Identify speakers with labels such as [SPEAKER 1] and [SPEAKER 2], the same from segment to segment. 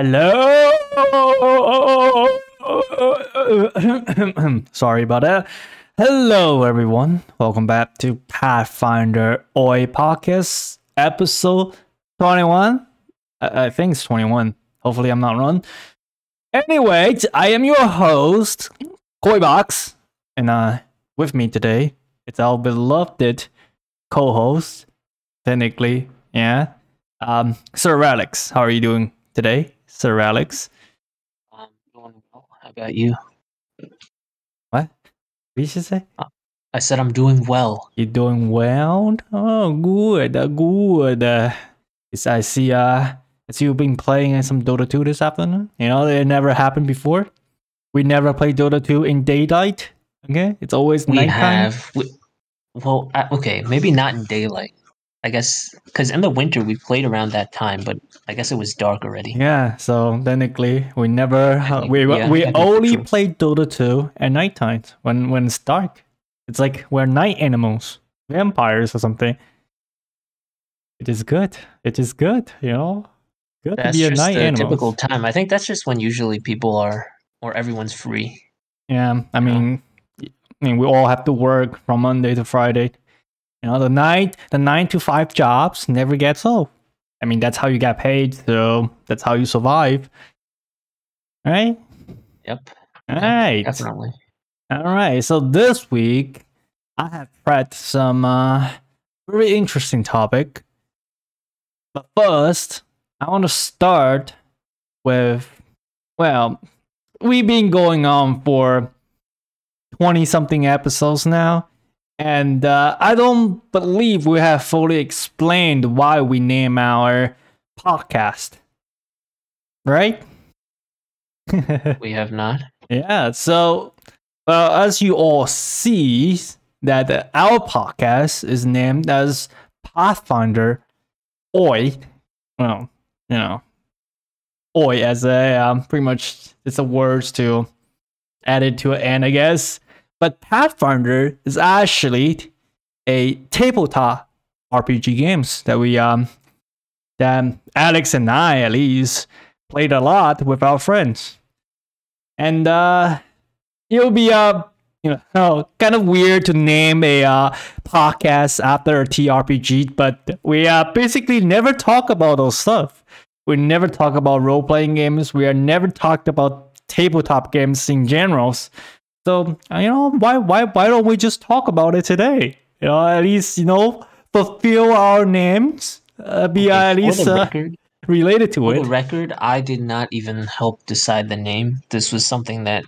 [SPEAKER 1] Hello. Sorry about that. Hello, everyone. Welcome back to Pathfinder Oi Podcast, episode 21. I, I think it's 21. Hopefully, I'm not wrong. Anyway, I am your host, Koibox, and uh, with me today, it's our beloved co-host, technically, yeah, um, Sir Alex. How are you doing today, Sir Alex?
[SPEAKER 2] I'm doing well. How about you?
[SPEAKER 1] What? What did you say?
[SPEAKER 2] I said I'm doing well.
[SPEAKER 1] You're doing well? Oh, good, uh, good. Uh, yes, I see. Uh, I see you've been playing some Dota 2 this afternoon. You know, it never happened before. We never play Dota 2 in daylight. Okay, it's always
[SPEAKER 2] We
[SPEAKER 1] nighttime.
[SPEAKER 2] have, we, well, uh, okay, maybe not in daylight. I guess because in the winter we played around that time, but I guess it was dark already.
[SPEAKER 1] Yeah, so technically we never uh,
[SPEAKER 2] think-
[SPEAKER 1] we
[SPEAKER 2] yeah,
[SPEAKER 1] we only played Dota 2 at night times when when it's dark. It's like we're night animals, vampires or something. It is good. It is good, you know. Good
[SPEAKER 2] That's
[SPEAKER 1] to be a night animal.
[SPEAKER 2] typical time. I think that's just when usually people are or everyone's free.
[SPEAKER 1] Yeah, I mean, I mean, we all have to work from Monday to Friday. You know, the night, the nine to five jobs never gets old. I mean, that's how you get paid, so that's how you survive. Right?
[SPEAKER 2] Yep,
[SPEAKER 1] All
[SPEAKER 2] Yep, definitely.
[SPEAKER 1] All right. So this week, I have prepped some uh, very interesting topic. But first, I want to start with, well, we've been going on for 20 something episodes now. And uh, I don't believe we have fully explained why we name our podcast. Right?
[SPEAKER 2] We have not.
[SPEAKER 1] Yeah, so well, as you all see, that our podcast is named as Pathfinder Oi. Well, you know, Oi as a um, pretty much it's a words to add it to an end, I guess. But Pathfinder is actually a tabletop RPG games that we um that Alex and I at least played a lot with our friends and uh it'll be uh you know kind of weird to name a uh, podcast after a TRPG, but we uh basically never talk about those stuff. We never talk about role playing games. We are never talked about tabletop games in generals. So you know why why why don't we just talk about it today? You know at least you know fulfill our names. Uh, be
[SPEAKER 2] Okay,
[SPEAKER 1] at least uh,
[SPEAKER 2] record,
[SPEAKER 1] related to
[SPEAKER 2] for
[SPEAKER 1] it.
[SPEAKER 2] the record, I did not even help decide the name. This was something that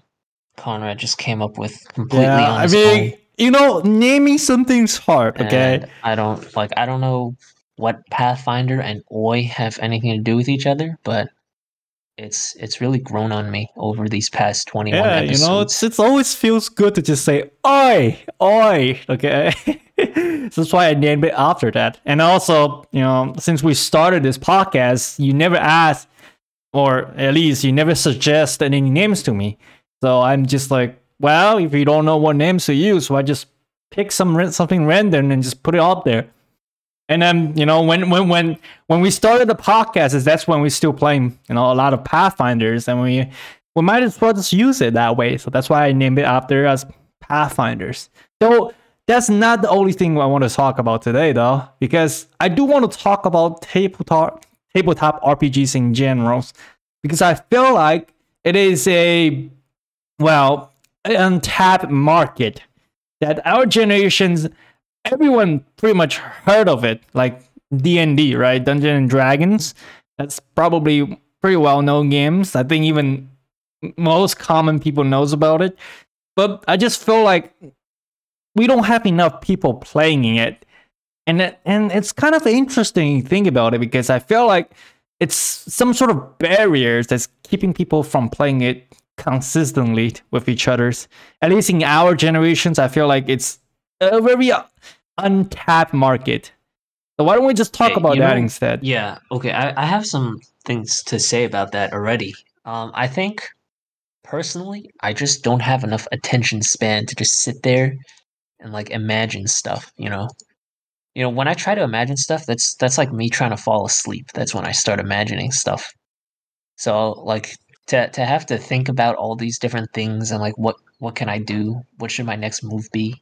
[SPEAKER 2] Conrad just came up with completely
[SPEAKER 1] yeah,
[SPEAKER 2] on
[SPEAKER 1] I mean,
[SPEAKER 2] own.
[SPEAKER 1] you know, naming something's hard. Okay,
[SPEAKER 2] And I don't like I don't know what Pathfinder and Oi have anything to do with each other, but it's it's really grown on me over these past 21
[SPEAKER 1] yeah, you know, it's it's always feels good to just say "oi, oi." Okay, so that's why I named it after that. And also, you know, since we started this podcast, you never asked, or at least you never suggest any names to me. So I'm just like, well, if you don't know what names to use, why just pick some something random and just put it out there. And then you know when when when when we started the podcast, is that's when we still playing you know a lot of Pathfinders, and we we might as well just use it that way. So that's why I named it after as Pathfinders. So that's not the only thing I want to talk about today, though, because I do want to talk about tabletop tabletop RPGs in general, because I feel like it is a well untapped market that our generations everyone pretty much heard of it like d&d right? Dungeon and dragons. That's probably pretty well known games. I think even most common people knows about it. But i just feel like we don't have enough people playing it. And it, and it's kind of interesting thing about it because i feel like it's some sort of barriers that's keeping people from playing it consistently with each other's at least in our generations i feel like it's a very untapped market so why don't we just talk about that
[SPEAKER 2] know-
[SPEAKER 1] instead
[SPEAKER 2] Yeah, okay. I, I have some things to say about that already. Um, I think personally, I just don't have enough attention span to just sit there and like imagine stuff, you know. You know, when I try to imagine stuff, that's that's like me trying to fall asleep. That's when I start imagining stuff. So like to to have to think about all these different things and like what what can I do? What should my next move be?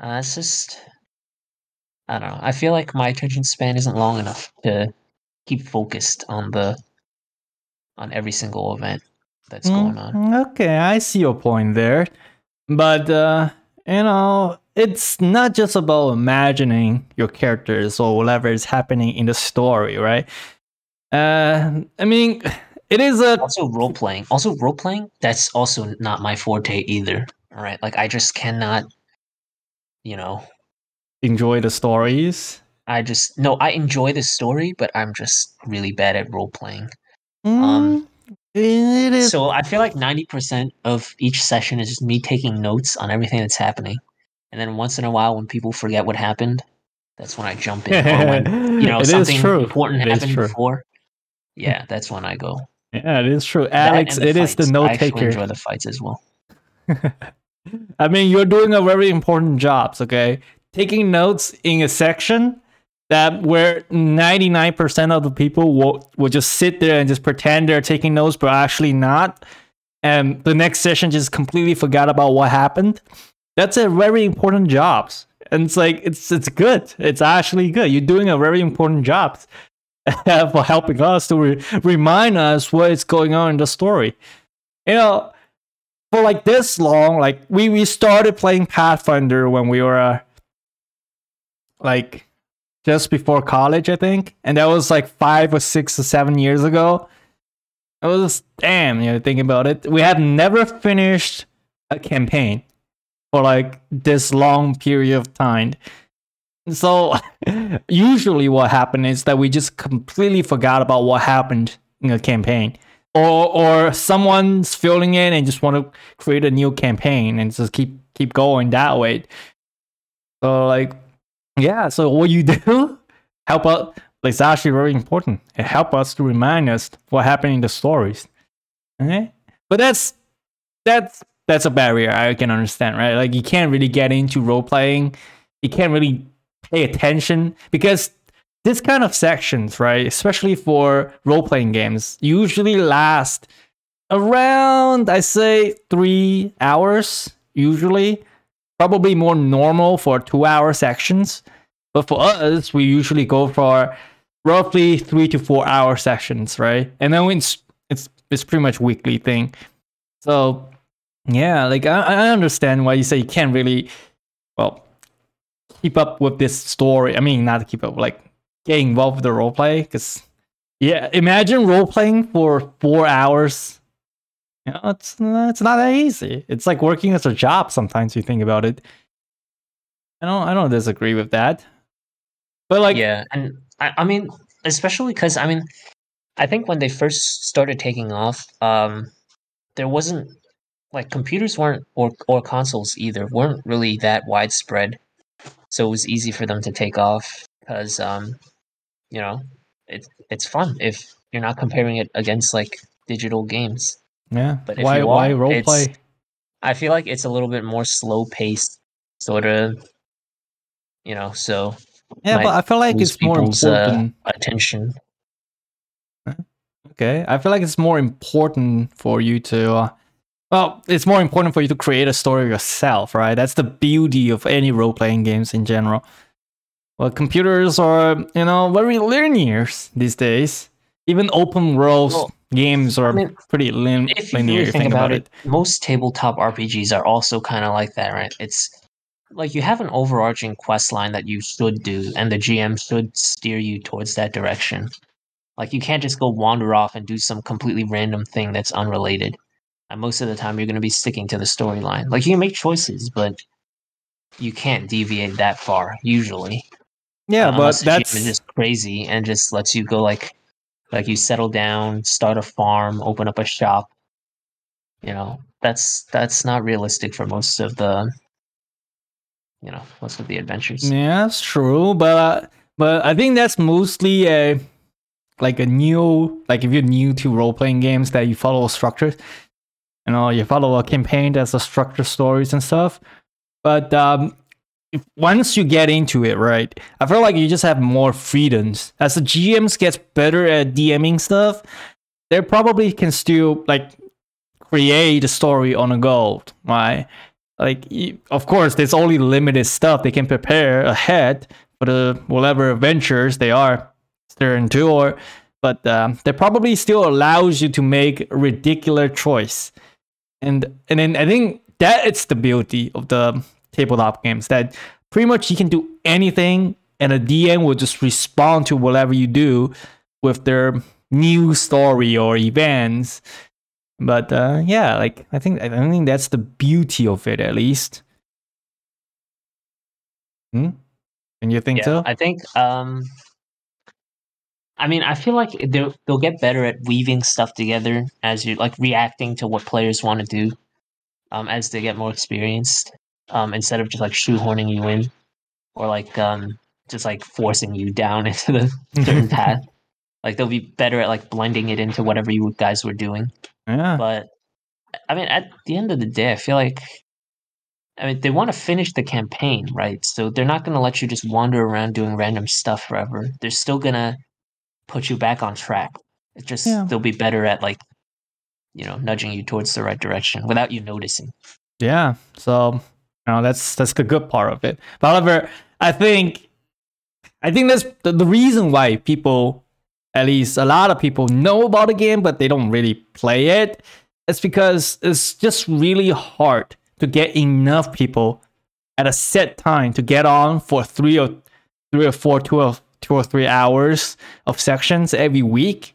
[SPEAKER 2] Uh, it's just I don't know. I feel like my attention span isn't long enough to keep focused on the on every single event that's
[SPEAKER 1] Mm,
[SPEAKER 2] going on.
[SPEAKER 1] Okay, I see your point there. But uh, you know, it's not just about imagining your characters or whatever is happening in the story, right? Uh, I mean, it is a
[SPEAKER 2] Also role playing. Also role playing, that's also not my forte either. All right. Like I just cannot you know,
[SPEAKER 1] enjoy the stories.
[SPEAKER 2] I just no, I enjoy the story, but I'm just really bad at role playing.
[SPEAKER 1] Mm,
[SPEAKER 2] Um,
[SPEAKER 1] it is.
[SPEAKER 2] So I feel like ninety percent of each session is just me taking notes on everything that's happening, and then once in a while, when people forget what happened, that's when I jump in. Or when you know
[SPEAKER 1] It is
[SPEAKER 2] something
[SPEAKER 1] true.
[SPEAKER 2] important
[SPEAKER 1] It
[SPEAKER 2] happened before. Yeah, that's when I go.
[SPEAKER 1] Yeah, it is true. Alex, it is the
[SPEAKER 2] fights.
[SPEAKER 1] note
[SPEAKER 2] I
[SPEAKER 1] taker.
[SPEAKER 2] enjoy the fights as well.
[SPEAKER 1] I mean, you're doing a very important jobs, okay? Taking notes in a section that where 99% of the people will, will just sit there and just pretend they're taking notes, but actually not. And the next session just completely forgot about what happened. That's a very important jobs. And it's like, it's, it's good. It's actually good. You're doing a very important job for helping us to re- remind us what is going on in the story. You know, for like this long, like we we started playing Pathfinder when we were uh, like just before college, I think, and that was like five or six or seven years ago. It was damn, you know, thinking about it, we have never finished a campaign for like this long period of time. So usually, what happened is that we just completely forgot about what happened in a campaign or or someone's filling in and just want to create a new campaign and just keep keep going that way. So like, yeah. So what you do help us. It's actually very important. It help us to remind us what happened in the stories. Okay, but that's that's that's a barrier I can understand, right? Like you can't really get into role playing. You can't really pay attention because this kind of sections, right, especially for role playing games, usually last around, I say, three hours, usually. Probably more normal for two hour sections. But for us, we usually go for roughly three to four hour sessions, right? And then it's it's it's pretty much weekly thing. So yeah, like I, I understand why you say you can't really well keep up with this story. I mean not keep up, like get involved with the role play because yeah imagine role playing for four hours. You know it's it's not that easy. It's like working as a job sometimes you think about it. I don't i don't disagree with that. But like
[SPEAKER 2] yeah, and I, I mean, especially because I mean, I think when they first started taking off, um, there wasn't like computers weren't or or consoles either weren't really that widespread, so it was easy for them to take off because um, you know, it's it's fun if you're not comparing it against like digital games.
[SPEAKER 1] yeah
[SPEAKER 2] But
[SPEAKER 1] why why role play
[SPEAKER 2] I feel like it's a little bit more slow paced, sort of. You know, so
[SPEAKER 1] yeah but i feel like it's more
[SPEAKER 2] uh,
[SPEAKER 1] important
[SPEAKER 2] attention.
[SPEAKER 1] Okay, I feel like it's more important for you to, uh, well, it's more important for you to create a story yourself, right? That's the beauty of any role playing games in general. Well, computers are, you know, very linear these days. Even open world
[SPEAKER 2] Well,
[SPEAKER 1] games are
[SPEAKER 2] I mean,
[SPEAKER 1] pretty lin-
[SPEAKER 2] if you
[SPEAKER 1] linear.
[SPEAKER 2] really
[SPEAKER 1] if
[SPEAKER 2] think about it, most tabletop RPGs are also kind of like that, right? It's like you have an overarching quest line that you should do, and the GM should steer you towards that direction. Like you can't just go wander off and do some completely random thing that's unrelated. And most of the time, you're going to be sticking to the storyline. Like you can make choices, but you can't deviate that far usually.
[SPEAKER 1] Yeah,
[SPEAKER 2] Uh,
[SPEAKER 1] but that's
[SPEAKER 2] just crazy and just lets you go like like you settle down, start a farm, open up a shop. You know, that's that's not realistic for most of the you know, most of the adventures.
[SPEAKER 1] Yeah, that's true, but but I think that's mostly a like a new like if you're new to role playing games that you follow a structure, you know, you follow a campaign that's a structured stories and stuff. But um, once you get into it, right, I feel like you just have more freedoms as the GMs gets better at DMing stuff. they probably can still like create a story on a go, right? Like, of course, there's only limited stuff they can prepare ahead for the whatever adventures they are they're into, or but um, that probably still allows you to make ridiculous choice, and and then I think that it's the beauty of the tabletop games that pretty much you can do anything, and a DM will just respond to whatever you do with their new story or events but uh, yeah, like I think I think that's the beauty of it, at least. Hmm? And you think
[SPEAKER 2] yeah,
[SPEAKER 1] so?
[SPEAKER 2] I think. Um, I mean, I feel like they'll they'll get better at weaving stuff together as you like reacting to what players want to do, um, as they get more experienced. Um, instead of just like shoehorning you in, or like um, just like forcing you down into the certain path. Like they'll be better at like blending it into whatever you guys were doing.
[SPEAKER 1] Yeah.
[SPEAKER 2] But I mean, at the end of the day, I feel like I mean they want to finish the campaign, right? So they're not going to let you just wander around doing random stuff forever. They're still gonna put you back on track. It's just
[SPEAKER 1] Yeah.
[SPEAKER 2] they'll be better at like you know nudging you towards the right direction without you noticing.
[SPEAKER 1] Yeah. So know that's that's the good part of it. But however, I think I think that's the, the reason why people at least a lot of people know about the game but they don't really play it. It's because it's just really hard to get enough people at a set time to get on for three or three or four, two or two or three hours of sections every week.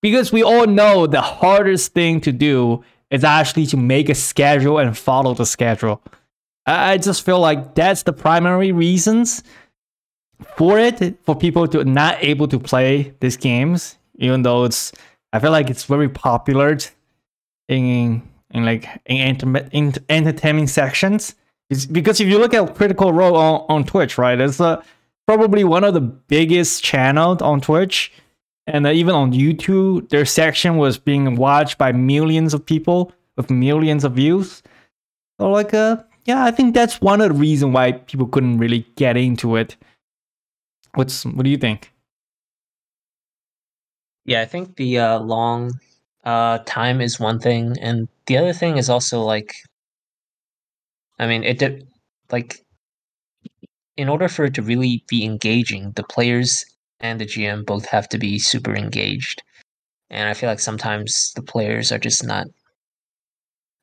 [SPEAKER 1] Because we all know the hardest thing to do is actually to make a schedule and follow the schedule. I, just feel like that's the primary reasons for it for people to not able to play these games, even though it's I feel like it's very popular in in like in, enter- in entertainment sections. It's because if you look at Critical Role on, on Twitch, right, it's uh, probably one of the biggest channels on Twitch, and uh, even on YouTube, their section was being watched by millions of people with millions of views. So like, uh, yeah, I think that's one of the reasons why people couldn't really get into it. What's what do you think?
[SPEAKER 2] Yeah, I think the uh, long uh, time is one thing, and the other thing is also like, I mean, it de- like in order for it to really be engaging, the players and the GM both have to be super engaged, and I feel like sometimes the players are just not,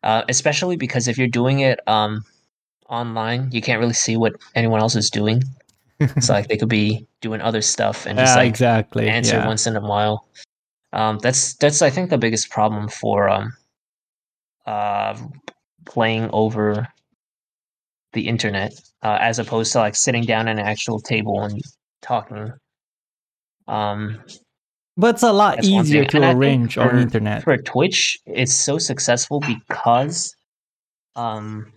[SPEAKER 2] uh, especially because if you're doing it um, online, you can't really see what anyone else is doing. It's like they could be doing other stuff and just
[SPEAKER 1] yeah,
[SPEAKER 2] like
[SPEAKER 1] exactly.
[SPEAKER 2] answer
[SPEAKER 1] yeah.
[SPEAKER 2] once in a while. Um, that's that's I think the biggest problem for um, uh, playing over the internet uh, as opposed to like sitting down at an actual table and talking. Um,
[SPEAKER 1] But it's a lot easier to
[SPEAKER 2] And
[SPEAKER 1] arrange on
[SPEAKER 2] for-
[SPEAKER 1] internet.
[SPEAKER 2] for Twitch, it's so successful because, um,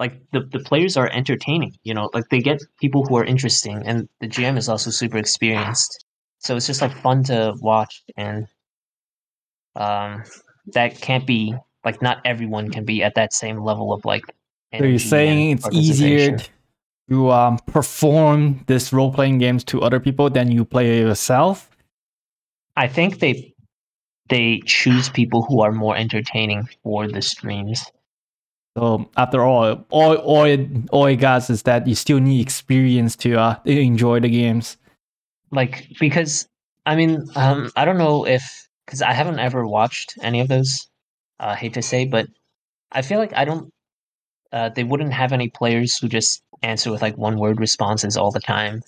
[SPEAKER 2] like the the players are entertaining. You know, like they get people who are interesting, and the GM is also super experienced. So it's just like fun to watch, and um, that can't be like not everyone can be at that same level of like.
[SPEAKER 1] So you're saying it's easier to um, perform this role playing games to other people than you play it yourself?
[SPEAKER 2] I think they they choose people who are more entertaining for the streams.
[SPEAKER 1] So after all, all all it, all it got is that you still need experience to uh, enjoy the games.
[SPEAKER 2] like because I mean um I don't know if because I haven't ever watched any of those. Uh, hate to say, but I feel like I don't. Uh, they wouldn't have any players who just answer with like one word responses all the time,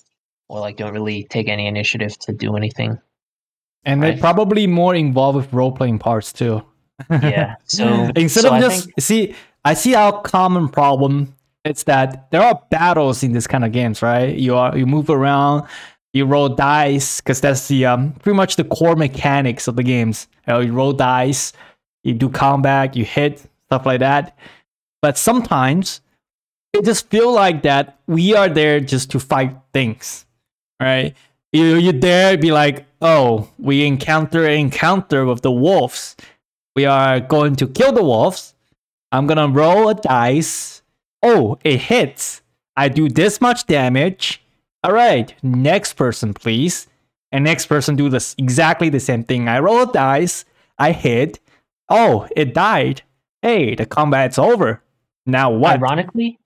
[SPEAKER 2] or like don't really take any initiative to do anything.
[SPEAKER 1] And they're probably more involved with role playing parts too.
[SPEAKER 2] Yeah. So
[SPEAKER 1] instead
[SPEAKER 2] so
[SPEAKER 1] of
[SPEAKER 2] I
[SPEAKER 1] just
[SPEAKER 2] think-
[SPEAKER 1] see, I see our common problem. It's that there are battles in this kind of games, right? You are you move around, you roll dice because that's the um pretty much the core mechanics of the games. You, know, you roll dice, you do combat, you hit stuff like that. But sometimes it just feel like that we are there just to fight things, right? You you dare be like, oh, we encounter encounter with the wolves. We are going to kill the wolves. I'm gonna roll a dice. Oh, it hits. I do this much damage. All right, next person, please. and next person do this exactly the same thing. I roll a dice, I hit, oh, it died. Hey, the combat's over. Now what?
[SPEAKER 2] Ironically,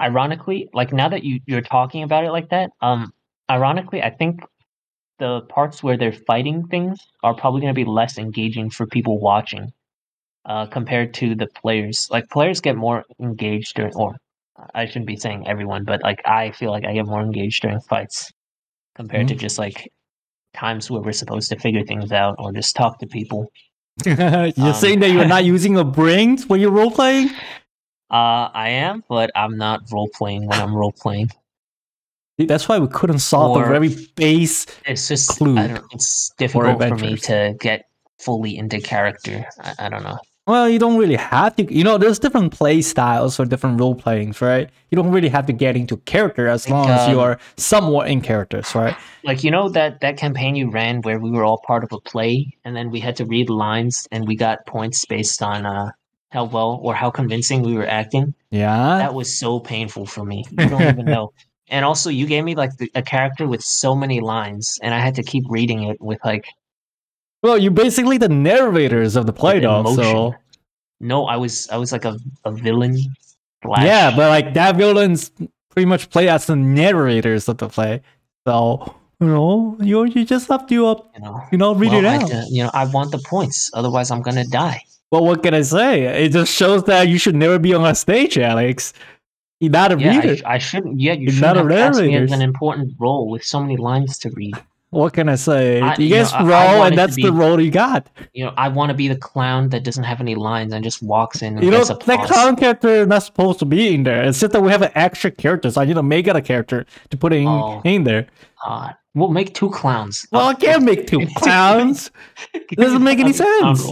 [SPEAKER 2] ironically, like now that you you're talking about it like that, um, ironically, I think the parts where they're fighting things are probably going to be less engaging for people watching, uh, compared to the players. Like players get more engaged during, or I shouldn't be saying everyone, but like I feel like I get more engaged during fights compared to just like times where we're supposed to figure things out or just talk to people.
[SPEAKER 1] you're
[SPEAKER 2] Um,
[SPEAKER 1] saying that you're not using a brain when you're role playing?
[SPEAKER 2] Uh, I am, but I'm not role playing when I'm role playing.
[SPEAKER 1] That's why we couldn't solve the very base.
[SPEAKER 2] It's just
[SPEAKER 1] Clue
[SPEAKER 2] I don't, it's difficult for me to get fully into character. I, I don't know.
[SPEAKER 1] Well, you don't really have to. You know, there's different play styles for different role playings, right? You don't really have to get into character as
[SPEAKER 2] Like,
[SPEAKER 1] long as you
[SPEAKER 2] um,
[SPEAKER 1] are somewhat in characters, right?
[SPEAKER 2] Like you know that that campaign you ran where we were all part of a play, and then we had to read lines, and we got points based on uh how well or how convincing we were acting.
[SPEAKER 1] Yeah.
[SPEAKER 2] That was so painful for me. You don't even know. And also, you gave me like the, a character with so many lines, and I had to keep reading it with like
[SPEAKER 1] Well, you're basically the narrators of the play, though. So
[SPEAKER 2] no. I was I was like a, a villain. slash-
[SPEAKER 1] yeah, but like that villains pretty much play as the narrators of the play. So you know, you you just have to uh,
[SPEAKER 2] you know.
[SPEAKER 1] you know read
[SPEAKER 2] well,
[SPEAKER 1] it out.
[SPEAKER 2] you know, I want the points. Otherwise, I'm gonna die.
[SPEAKER 1] Well, what can I say? It just shows that you should never be on a stage, Alex. You're not a
[SPEAKER 2] Yeah, I,
[SPEAKER 1] reader.
[SPEAKER 2] sh- I shouldn't. Yeah, you
[SPEAKER 1] You're
[SPEAKER 2] shouldn't
[SPEAKER 1] not a
[SPEAKER 2] have cast me
[SPEAKER 1] narrator.
[SPEAKER 2] an important role with so many lines to read.
[SPEAKER 1] What can I say?
[SPEAKER 2] I-
[SPEAKER 1] you
[SPEAKER 2] you know,
[SPEAKER 1] guys
[SPEAKER 2] I
[SPEAKER 1] roll, and that's the
[SPEAKER 2] be-
[SPEAKER 1] role you got.
[SPEAKER 2] You know, I want to be the clown that doesn't have any lines and just walks in and
[SPEAKER 1] You know, that clown character is not supposed to be in there. It's just that we have an extra character, so I need to make it a character to put in,
[SPEAKER 2] Oh.
[SPEAKER 1] in there.
[SPEAKER 2] God. We'll make two clowns.
[SPEAKER 1] Well, I can't make two clowns. It doesn't make any sense.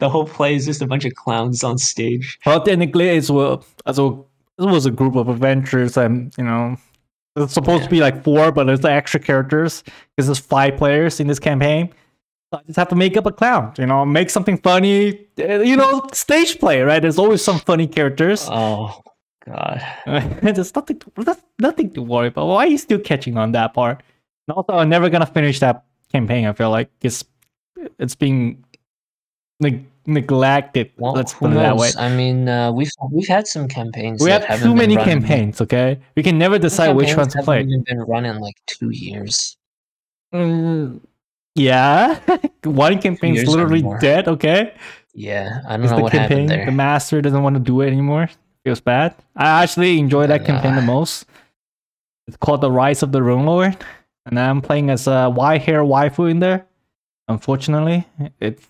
[SPEAKER 2] The whole play is just a bunch of clowns on stage.
[SPEAKER 1] Well, technically, it's uh, well, so it was a group of adventures, and you know, it's supposed to be like four, but there's the extra characters because there's five players in this campaign. So I just have to make up a clown, you know, make something funny. uh, You know, stage play, right? There's always some funny characters.
[SPEAKER 2] Oh, God.
[SPEAKER 1] there's nothing, to, nothing to worry about. Why are you still catching on that part? And also, I'm never gonna finish that campaign. I feel like it's it's being neg- neglected.
[SPEAKER 2] Well,
[SPEAKER 1] let's put it that way.
[SPEAKER 2] I mean, uh, we've we've had some campaigns.
[SPEAKER 1] We have too many campaigns, okay? We can never decide which one to play.
[SPEAKER 2] even been running like two years.
[SPEAKER 1] Mm, yeah, one campaign's literally dead, okay?
[SPEAKER 2] Yeah, I don't know
[SPEAKER 1] the
[SPEAKER 2] what
[SPEAKER 1] campaign.
[SPEAKER 2] happened there.
[SPEAKER 1] The master doesn't want to do it anymore. Feels bad. I actually enjoy that campaign the most. It's called The Rise of the Rune Lord. And I'm playing as a white hair waifu in there. Unfortunately, it's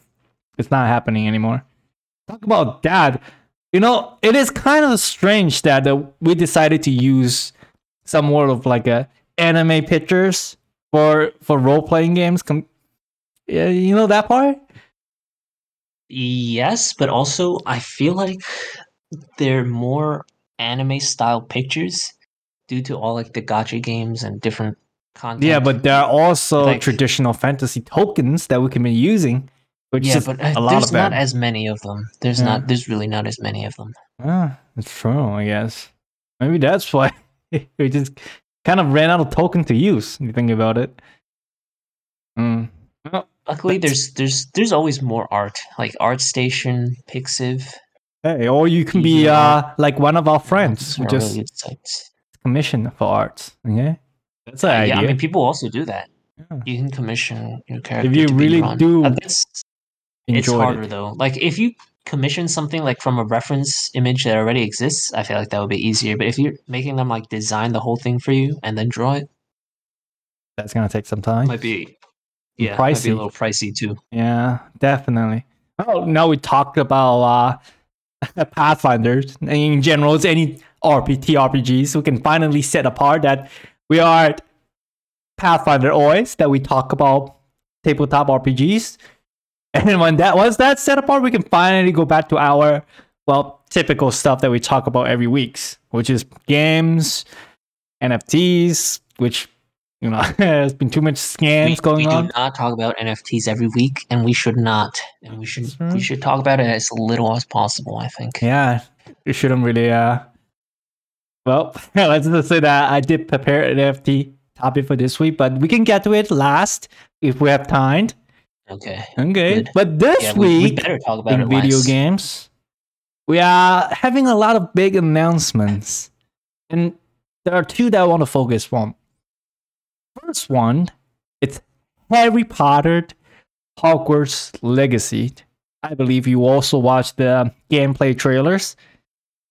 [SPEAKER 1] it's not happening anymore. Talk about that. You know, it is kind of strange that uh, we decided to use some more of like a anime pictures for for role playing games. Com- yeah, you know that part.
[SPEAKER 2] Yes, but also I feel like they're more anime style pictures due to all like the gacha games and different content.
[SPEAKER 1] Yeah, but there are also
[SPEAKER 2] Like-
[SPEAKER 1] traditional fantasy tokens that we can be using, which
[SPEAKER 2] yeah, but uh,
[SPEAKER 1] a lot
[SPEAKER 2] there's
[SPEAKER 1] of
[SPEAKER 2] not as many of them. There's
[SPEAKER 1] Yeah.
[SPEAKER 2] not. There's really not as many of them.
[SPEAKER 1] Ah, that's true, I guess. Maybe that's why we just kind of ran out of token to use. If you think about it. Mm. Well,
[SPEAKER 2] Luckily,
[SPEAKER 1] That's-
[SPEAKER 2] there's there's there's always more art, like ArtStation, Pixiv.
[SPEAKER 1] hey, or you can be
[SPEAKER 2] Yeah.
[SPEAKER 1] uh like one of our friends who just
[SPEAKER 2] really
[SPEAKER 1] commission for arts. Okay, that's an idea.
[SPEAKER 2] Yeah, I mean, people also do that.
[SPEAKER 1] Yeah.
[SPEAKER 2] You can commission your character. If you
[SPEAKER 1] really
[SPEAKER 2] run.
[SPEAKER 1] do
[SPEAKER 2] Uh, that's- it's harder
[SPEAKER 1] it.
[SPEAKER 2] though. Like if you commission something like from a reference image that already exists, I feel like that would be easier. But if you're making them like design the whole thing for you and then draw it,
[SPEAKER 1] That's gonna take some time.
[SPEAKER 2] might be yeah, might be
[SPEAKER 1] pricey.
[SPEAKER 2] a little pricey too.
[SPEAKER 1] Yeah, definitely. Oh, now we talked about uh, Pathfinders. In general, it's any RPG RPGs. We can finally set apart that we are Pathfinder always that we talk about tabletop RPGs. And when that was that set apart, we can finally go back to our well typical stuff that we talk about every weeks, which is games, NFTs, which you know there's been too much scams
[SPEAKER 2] we,
[SPEAKER 1] going
[SPEAKER 2] we
[SPEAKER 1] on.
[SPEAKER 2] do not talk about NFTs every week, and we should not. And we should
[SPEAKER 1] right.
[SPEAKER 2] we should talk about it as little as possible. I think.
[SPEAKER 1] Yeah, you shouldn't really. Uh, well, let's just say that I did prepare an NFT topic for this week, but we can get to it last if we have time.
[SPEAKER 2] Okay.
[SPEAKER 1] Okay.
[SPEAKER 2] Good.
[SPEAKER 1] But this
[SPEAKER 2] Yeah, we, we
[SPEAKER 1] week
[SPEAKER 2] better talk about
[SPEAKER 1] in video
[SPEAKER 2] last.
[SPEAKER 1] games, we are having a lot of big announcements. And there are two that I want to focus on. First one, it's Harry Potter Hogwarts Legacy. I believe you also watched the gameplay trailers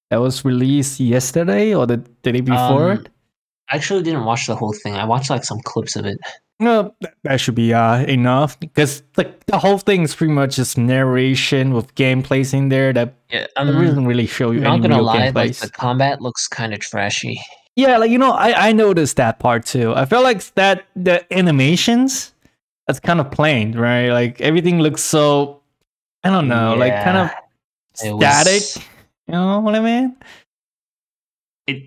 [SPEAKER 1] that was released yesterday or the, the day before.
[SPEAKER 2] Um, I actually didn't watch the whole thing. I watched like some clips of it.
[SPEAKER 1] No, that- that should be uh, enough because like the whole thing is pretty much just narration with gameplays in there that
[SPEAKER 2] Yeah, um,
[SPEAKER 1] doesn't really show you
[SPEAKER 2] not
[SPEAKER 1] any
[SPEAKER 2] gonna lie, like the combat looks kind of trashy.
[SPEAKER 1] Yeah, like you know, I I noticed that part too. I feel like that the animations that's kind of plain, right? Like everything looks so I don't know, like kind of static. You know what I mean?
[SPEAKER 2] It,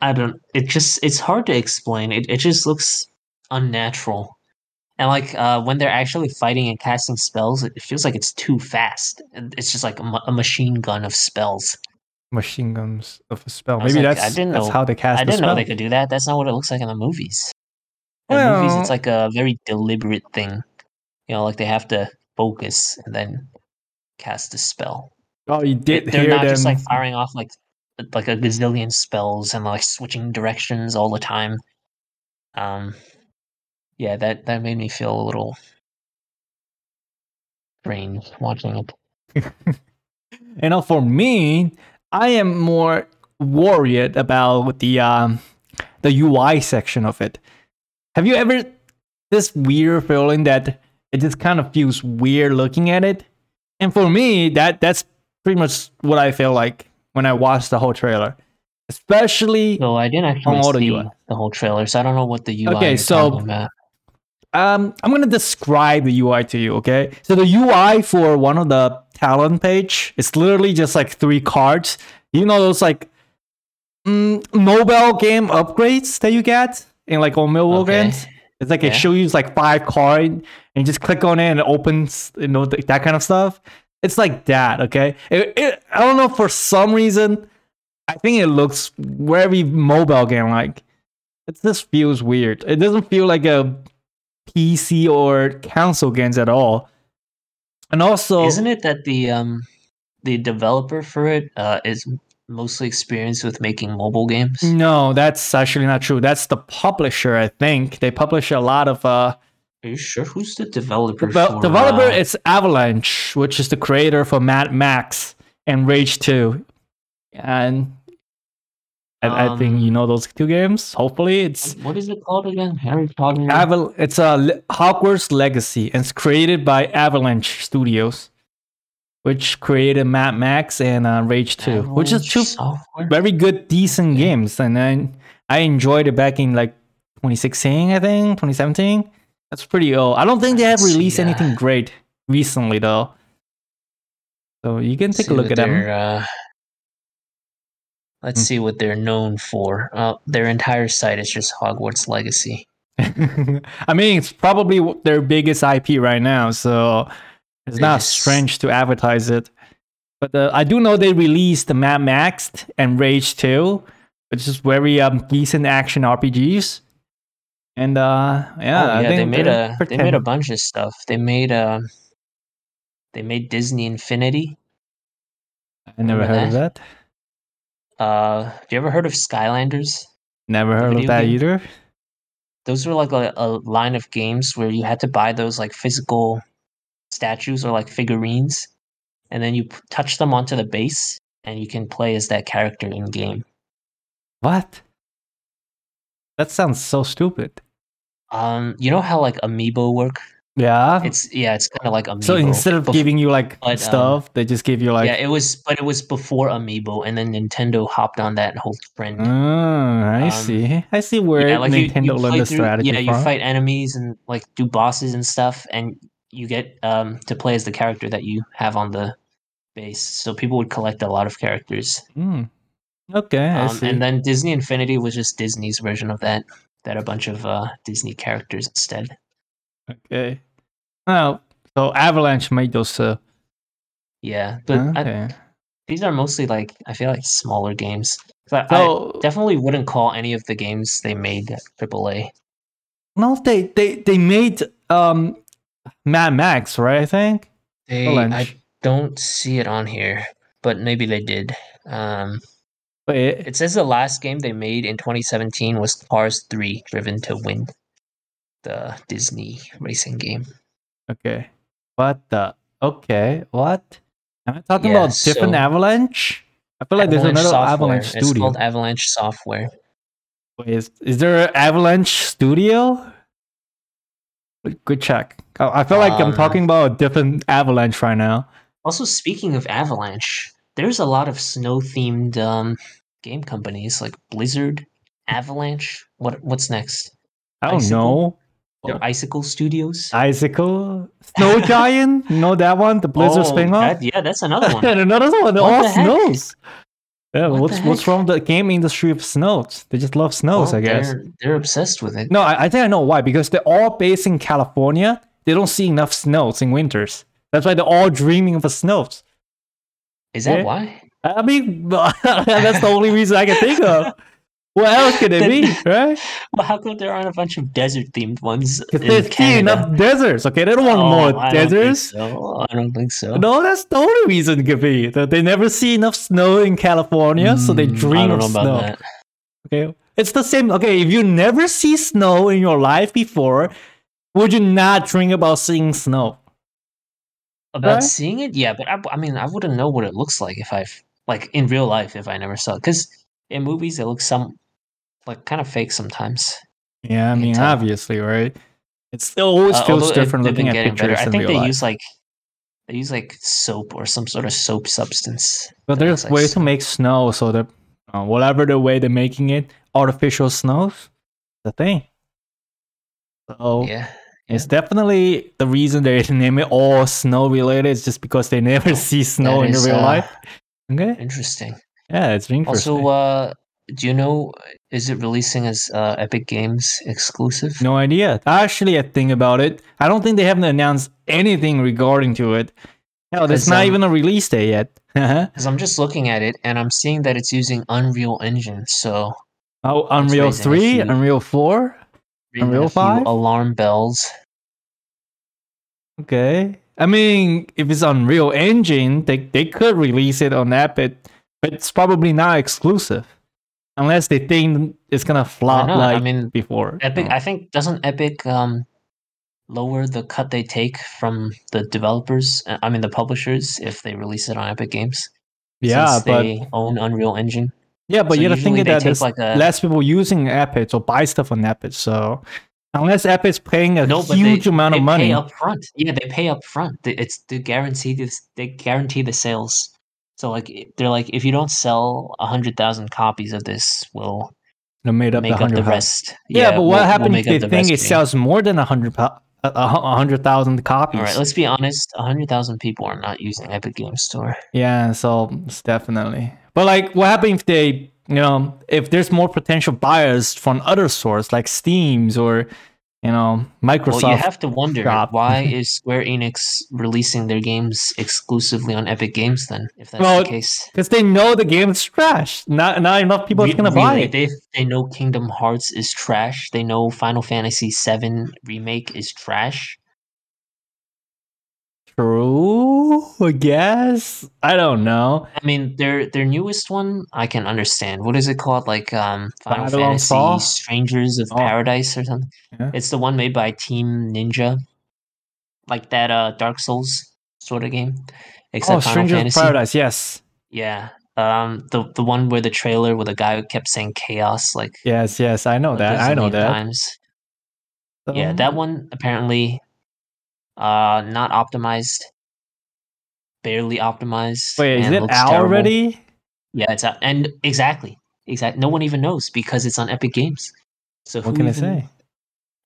[SPEAKER 2] I don't. It just. It's hard to explain. It. It just looks unnatural. And like uh, when they're actually fighting and casting spells, it feels like it's too fast. It's just like a, ma- a machine gun of spells.
[SPEAKER 1] Machine guns of a spell. Maybe
[SPEAKER 2] like,
[SPEAKER 1] that's
[SPEAKER 2] I didn't
[SPEAKER 1] that's
[SPEAKER 2] know-
[SPEAKER 1] how they cast
[SPEAKER 2] I didn't
[SPEAKER 1] spell.
[SPEAKER 2] know they could do that. That's not what it looks like in the movies. In the movies, it's like a very deliberate thing. You know, like they have to focus and then cast a spell.
[SPEAKER 1] oh, you did
[SPEAKER 2] They- They're not
[SPEAKER 1] them.
[SPEAKER 2] just like firing off like like a gazillion spells and like switching directions all the time. Um, yeah, that that made me feel a little strange watching it.
[SPEAKER 1] You know, for me, I am more worried about the um the UI section of it. Have you ever this weird feeling that it just kind of feels weird looking at it? And for me, that that's pretty much what I feel like when I watch the whole trailer. Especially
[SPEAKER 2] So I didn't actually see
[SPEAKER 1] UI.
[SPEAKER 2] the whole trailer, so I don't know what the UI.
[SPEAKER 1] Okay, so-
[SPEAKER 2] talking about.
[SPEAKER 1] Um I'm gonna describe the UI to you, okay? So the UI for one of the talent page is literally just like three cards. You know those like mm, mobile game upgrades that you get in like on mobile
[SPEAKER 2] Okay.
[SPEAKER 1] games. It's like it shows you like five card and you just click on it and it opens, you know, th- that kind of stuff. It's like that, okay? It, it, I don't know for some reason, I think it looks very mobile game like. It just feels weird. It doesn't feel like a PC or console games at all. And also,
[SPEAKER 2] Isn't it that the um the developer for it uh is mostly experienced with making mobile games?
[SPEAKER 1] no, that's actually not true. That's the publisher, I think. They publish a lot of uh
[SPEAKER 2] Are you sure? Who's the developer?
[SPEAKER 1] Devel-
[SPEAKER 2] for,
[SPEAKER 1] developer
[SPEAKER 2] uh,
[SPEAKER 1] is Avalanche, which is the creator for Mad Max and Rage 2. And I, I think you
[SPEAKER 2] Um,
[SPEAKER 1] know those two games. Hopefully, it's
[SPEAKER 2] what is it called again? Harry Potter.
[SPEAKER 1] Aval- it's a Le- Hogwarts Legacy, and it's created by Avalanche Studios, which created Mad Max and uh, Rage 2, which is two
[SPEAKER 2] software.
[SPEAKER 1] very good, decent
[SPEAKER 2] Yeah.
[SPEAKER 1] games. And then I enjoyed it back in like 2016, I think, 2017. That's pretty old. I don't think they have released
[SPEAKER 2] uh,
[SPEAKER 1] anything great recently, though. So you can take
[SPEAKER 2] See
[SPEAKER 1] a look at them.
[SPEAKER 2] Uh, let's see what they're known for. Uh, their entire site is just Hogwarts Legacy.
[SPEAKER 1] I mean, it's probably their biggest IP right now, so it's not
[SPEAKER 2] Yes.
[SPEAKER 1] strange to advertise it. But uh, I do know they released the Mad Max and Rage 2, which is very um, decent action RPGs. And uh, yeah,
[SPEAKER 2] oh,
[SPEAKER 1] I
[SPEAKER 2] yeah,
[SPEAKER 1] think
[SPEAKER 2] they made a they made a bunch of stuff. They made uh, they made Disney Infinity.
[SPEAKER 1] I never
[SPEAKER 2] remember
[SPEAKER 1] heard of that.
[SPEAKER 2] Uh, have you ever heard of Skylanders?
[SPEAKER 1] Never heard of that
[SPEAKER 2] game?
[SPEAKER 1] either.
[SPEAKER 2] Those were like a, a line of games where you had to buy those like physical statues or like figurines, and then you p- touch them onto the base, and you can play as that character in game.
[SPEAKER 1] What? That sounds so stupid.
[SPEAKER 2] Um, you know how like amiibo work?
[SPEAKER 1] Yeah.
[SPEAKER 2] It's yeah, it's kind of like amiibo.
[SPEAKER 1] so instead of
[SPEAKER 2] Bef-
[SPEAKER 1] giving you like
[SPEAKER 2] but, um,
[SPEAKER 1] stuff, they just give you like
[SPEAKER 2] yeah, it was, but it was before amiibo, and then Nintendo hopped on that whole trend.
[SPEAKER 1] Oh, I
[SPEAKER 2] Um,
[SPEAKER 1] see. I see where
[SPEAKER 2] yeah, like
[SPEAKER 1] Nintendo
[SPEAKER 2] you,
[SPEAKER 1] learned the
[SPEAKER 2] through-
[SPEAKER 1] strategy
[SPEAKER 2] Yeah, you
[SPEAKER 1] from.
[SPEAKER 2] fight enemies and like do bosses and stuff, and you get um to play as the character that you have on the base. So people would collect a lot of characters.
[SPEAKER 1] Hmm. Okay, I
[SPEAKER 2] Um,
[SPEAKER 1] see.
[SPEAKER 2] and then Disney Infinity was just Disney's version of that. That a bunch of uh, Disney characters instead.
[SPEAKER 1] okay. Well, so Avalanche made those. Uh,
[SPEAKER 2] Yeah, but I, these are mostly like I feel like smaller games. I,
[SPEAKER 1] So
[SPEAKER 2] I definitely wouldn't call any of the games they made AAA.
[SPEAKER 1] No, they they they made um Mad Max, right? I think.
[SPEAKER 2] They,
[SPEAKER 1] Avalanche.
[SPEAKER 2] I don't see it on here, but maybe they did. Um,
[SPEAKER 1] Wait,
[SPEAKER 2] it says the last game they made in 2017 was Cars 3, Driven to Win, the Disney racing game.
[SPEAKER 1] Okay. What the? Okay, what? Am I talking
[SPEAKER 2] Yeah,
[SPEAKER 1] about different
[SPEAKER 2] so-
[SPEAKER 1] Avalanche? I feel like there's another
[SPEAKER 2] Software.
[SPEAKER 1] Avalanche
[SPEAKER 2] It's
[SPEAKER 1] studio.
[SPEAKER 2] called Avalanche Software.
[SPEAKER 1] Wait, is, is there an Avalanche studio? Good- check. I I feel like I'm
[SPEAKER 2] Um,
[SPEAKER 1] talking about a different Avalanche right now.
[SPEAKER 2] Also, speaking of Avalanche, there's a lot of snow themed um, game companies like Blizzard, Avalanche. What what's next?
[SPEAKER 1] I don't know.
[SPEAKER 2] They're
[SPEAKER 1] Oh.
[SPEAKER 2] Icicle Studios.
[SPEAKER 1] Icicle, Snow Giant. you know that one, the Blizzard
[SPEAKER 2] Oh,
[SPEAKER 1] spin off.
[SPEAKER 2] that- yeah, that's another one.
[SPEAKER 1] and another one,
[SPEAKER 2] What
[SPEAKER 1] all
[SPEAKER 2] the heck?
[SPEAKER 1] snows. Yeah,
[SPEAKER 2] What
[SPEAKER 1] what's what's
[SPEAKER 2] heck?
[SPEAKER 1] wrong with the game industry of snows? They just love snows,
[SPEAKER 2] Well,
[SPEAKER 1] I guess.
[SPEAKER 2] They're, they're obsessed with it.
[SPEAKER 1] No, I, I think I know why. Because they're all based in California. They don't see enough snows in winters. That's why they're all dreaming of the snows.
[SPEAKER 2] Is that
[SPEAKER 1] Yeah.
[SPEAKER 2] why?
[SPEAKER 1] I mean, that's the only reason I can think of. What else could it be, right?
[SPEAKER 2] Well, how come there aren't a bunch of desert themed ones
[SPEAKER 1] Because
[SPEAKER 2] in
[SPEAKER 1] they see
[SPEAKER 2] Canada?
[SPEAKER 1] enough deserts. Okay, they don't want
[SPEAKER 2] Oh,
[SPEAKER 1] more
[SPEAKER 2] I don't
[SPEAKER 1] deserts.
[SPEAKER 2] so. I don't think so.
[SPEAKER 1] No, that's the only reason it could be that they never see enough snow in California, so they
[SPEAKER 2] Mm,
[SPEAKER 1] dream
[SPEAKER 2] I don't
[SPEAKER 1] of snow.
[SPEAKER 2] that.
[SPEAKER 1] Okay, it's the same. Okay, if you never see snow in your life before, would you not dream about seeing snow?
[SPEAKER 2] About
[SPEAKER 1] Right?
[SPEAKER 2] seeing it, yeah, but I, I mean, I wouldn't know what it looks like if I've like in real life if I never saw it. Because in movies, it looks some like kind of fake sometimes.
[SPEAKER 1] Yeah, I mean,
[SPEAKER 2] tell.
[SPEAKER 1] obviously, right? It always
[SPEAKER 2] Uh,
[SPEAKER 1] feels
[SPEAKER 2] although it-
[SPEAKER 1] different looking at pictures
[SPEAKER 2] better. I think they
[SPEAKER 1] life.
[SPEAKER 2] use like they use like soap or some sort of soap substance.
[SPEAKER 1] But there's
[SPEAKER 2] like
[SPEAKER 1] ways to make snow so that uh, whatever the way they're making it, artificial snows, the thing. So
[SPEAKER 2] Yeah,
[SPEAKER 1] it's definitely the reason they name it all snow related. Is just because they never see snow
[SPEAKER 2] That
[SPEAKER 1] in
[SPEAKER 2] is,
[SPEAKER 1] real
[SPEAKER 2] uh,
[SPEAKER 1] life. Okay.
[SPEAKER 2] interesting.
[SPEAKER 1] Yeah, it's interesting.
[SPEAKER 2] Also, uh, do you know is it releasing as uh, Epic Games exclusive?
[SPEAKER 1] no idea. Actually, a thing about it, I don't think they haven't announced anything regarding to it. Hell, there's not
[SPEAKER 2] um,
[SPEAKER 1] even a release date yet.
[SPEAKER 2] Because I'm just looking at it and I'm seeing that it's using Unreal Engine. So Oh Unreal
[SPEAKER 1] 3,
[SPEAKER 2] few-
[SPEAKER 1] Unreal 4. Unreal 5?
[SPEAKER 2] alarm bells.
[SPEAKER 1] Okay. I mean, if it's Unreal Engine, they, they could release it on Epic, but it's probably not exclusive. Unless they think it's gonna flop?
[SPEAKER 2] I
[SPEAKER 1] like
[SPEAKER 2] mean,
[SPEAKER 1] before.
[SPEAKER 2] Epic. I think, doesn't Epic um lower the cut they take from the developers? uh, I mean, the publishers if they release it on Epic Games.
[SPEAKER 1] yeah, but
[SPEAKER 2] they own Unreal Engine.
[SPEAKER 1] yeah, but
[SPEAKER 2] so
[SPEAKER 1] you have to think
[SPEAKER 2] usually they
[SPEAKER 1] that
[SPEAKER 2] take
[SPEAKER 1] there's
[SPEAKER 2] like a-
[SPEAKER 1] less people using Epic or buy stuff on Epic. So unless Epic's paying a
[SPEAKER 2] No,
[SPEAKER 1] huge
[SPEAKER 2] they,
[SPEAKER 1] amount
[SPEAKER 2] they
[SPEAKER 1] of money,
[SPEAKER 2] up front. Yeah, they pay up front. It's to guarantee this. They guarantee the sales. So like they're like, if you don't sell a hundred thousand copies of this, we'll
[SPEAKER 1] they made up
[SPEAKER 2] make
[SPEAKER 1] the
[SPEAKER 2] up the rest.
[SPEAKER 1] Yeah, but
[SPEAKER 2] we'll-
[SPEAKER 1] what
[SPEAKER 2] we'll
[SPEAKER 1] happens if they
[SPEAKER 2] the
[SPEAKER 1] think it sells more than a hundred a a hu- a hundred thousand copies?
[SPEAKER 2] All right, let's be honest. A hundred thousand people are not using Epic Games Store.
[SPEAKER 1] Yeah, so it's definitely. But like, what happens if they, you know, if there's more potential buyers from other sources like Steam's or, you know, Microsoft?
[SPEAKER 2] Well, you have to wonder
[SPEAKER 1] shop.
[SPEAKER 2] why is Square Enix releasing their games exclusively on Epic Games then, if that's
[SPEAKER 1] Well,
[SPEAKER 2] the case.
[SPEAKER 1] because they know the game is trash. Not not enough people are gonna buy it.
[SPEAKER 2] They they know Kingdom Hearts is trash. They know Final Fantasy VII remake is trash.
[SPEAKER 1] True, I guess. I don't know.
[SPEAKER 2] I mean, their their newest one I can understand. What is it called? Like um, Final
[SPEAKER 1] Babylon
[SPEAKER 2] Fantasy
[SPEAKER 1] Fall?
[SPEAKER 2] Strangers of
[SPEAKER 1] Oh.
[SPEAKER 2] Paradise or something.
[SPEAKER 1] Yeah.
[SPEAKER 2] It's the one made by Team Ninja, like that uh Dark Souls sort of game. Except
[SPEAKER 1] oh,
[SPEAKER 2] Final
[SPEAKER 1] Strangers of
[SPEAKER 2] Fantasy.
[SPEAKER 1] Paradise. Yes,
[SPEAKER 2] Yeah. Um, the the one where the trailer with the guy who kept saying chaos like
[SPEAKER 1] yes, yes. I know
[SPEAKER 2] a
[SPEAKER 1] that. I know that.
[SPEAKER 2] times. Yeah, that one apparently uh not optimized. Barely optimized.
[SPEAKER 1] Wait, is it out
[SPEAKER 2] terrible.
[SPEAKER 1] already?
[SPEAKER 2] Yeah, it's out. And exactly. Exactly. No one even knows because it's on Epic Games. So
[SPEAKER 1] What can I say?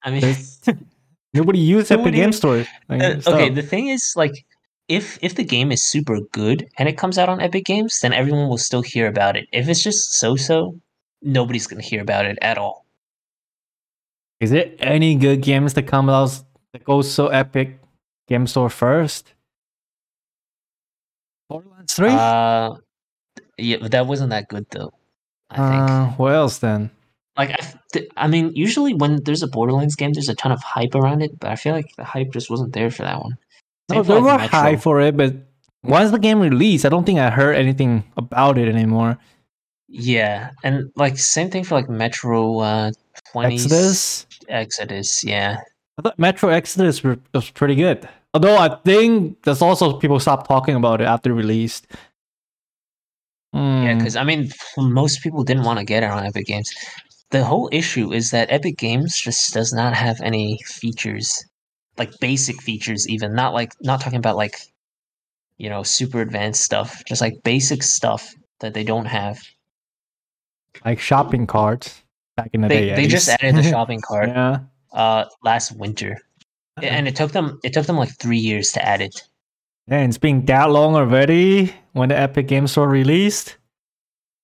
[SPEAKER 2] I mean
[SPEAKER 1] Nobody uses Epic Game Store. like,
[SPEAKER 2] Uh, okay, the thing is like if if the game is super good and it comes out on Epic Games, then everyone will still hear about it. If it's just so-so, nobody's going to hear about it at all.
[SPEAKER 1] Is there any good games that come out that go so Epic Game Store first? Borderlands 3?
[SPEAKER 2] Uh yeah, but that wasn't that good though. I think.
[SPEAKER 1] Uh, what else then?
[SPEAKER 2] like I, th- I mean, usually when there's a Borderlands game, there's a ton of hype around it, but I feel like the hype just wasn't there for that one. Same
[SPEAKER 1] No, there
[SPEAKER 2] like,
[SPEAKER 1] were
[SPEAKER 2] Metro.
[SPEAKER 1] high for it, but once the game released, I don't think I heard anything about it anymore.
[SPEAKER 2] Yeah, and like same thing for like Metro uh, 20
[SPEAKER 1] Exodus.
[SPEAKER 2] Exodus, yeah.
[SPEAKER 1] I thought Metro Exodus was pretty good. Although I think there's also people stopped talking about it after released.
[SPEAKER 2] Yeah,
[SPEAKER 1] Hmm.
[SPEAKER 2] because I mean, most people didn't want to get it on Epic Games. The whole issue is that Epic Games just does not have any features, like basic features, even not like not talking about like, you know, super advanced stuff. Just like basic stuff that they don't have.
[SPEAKER 1] like shopping carts back in the
[SPEAKER 2] They
[SPEAKER 1] day.
[SPEAKER 2] they just added the shopping cart
[SPEAKER 1] yeah.
[SPEAKER 2] Uh last winter, and it took them it took them like three years to add it.
[SPEAKER 1] And it's been that long already when the Epic Game Store released.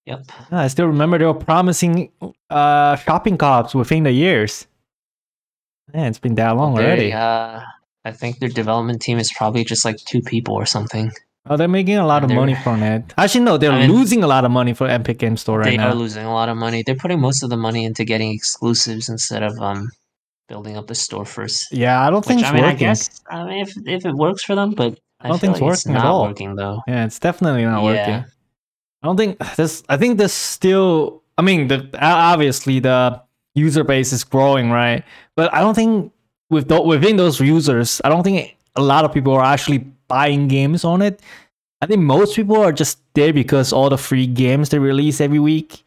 [SPEAKER 2] Yep.
[SPEAKER 1] I still remember they were promising uh, shopping carts within the years. Man, it's been that long
[SPEAKER 2] They,
[SPEAKER 1] already.
[SPEAKER 2] uh, I think their development team is probably just like two people or something.
[SPEAKER 1] Oh, they're making a lot of money from it. Actually, no, they're
[SPEAKER 2] I mean-
[SPEAKER 1] losing a lot of money for Epic Game Store right
[SPEAKER 2] they
[SPEAKER 1] now.
[SPEAKER 2] are losing a lot of money. They're putting most of the money into getting exclusives instead of um building up the store first.
[SPEAKER 1] yeah, I don't think it's
[SPEAKER 2] I mean,
[SPEAKER 1] working.
[SPEAKER 2] I guess I mean if if it works for them, but I,
[SPEAKER 1] I don't think it's
[SPEAKER 2] like it's
[SPEAKER 1] working at all.
[SPEAKER 2] working though.
[SPEAKER 1] Yeah, it's definitely not
[SPEAKER 2] Yeah.
[SPEAKER 1] working. I don't think this. I think this still. I mean, the obviously the user base is growing, right? But I don't think with tho- within those users, I don't think a lot of people are actually buying games on it. I think most people are just there because all the free games they release every week.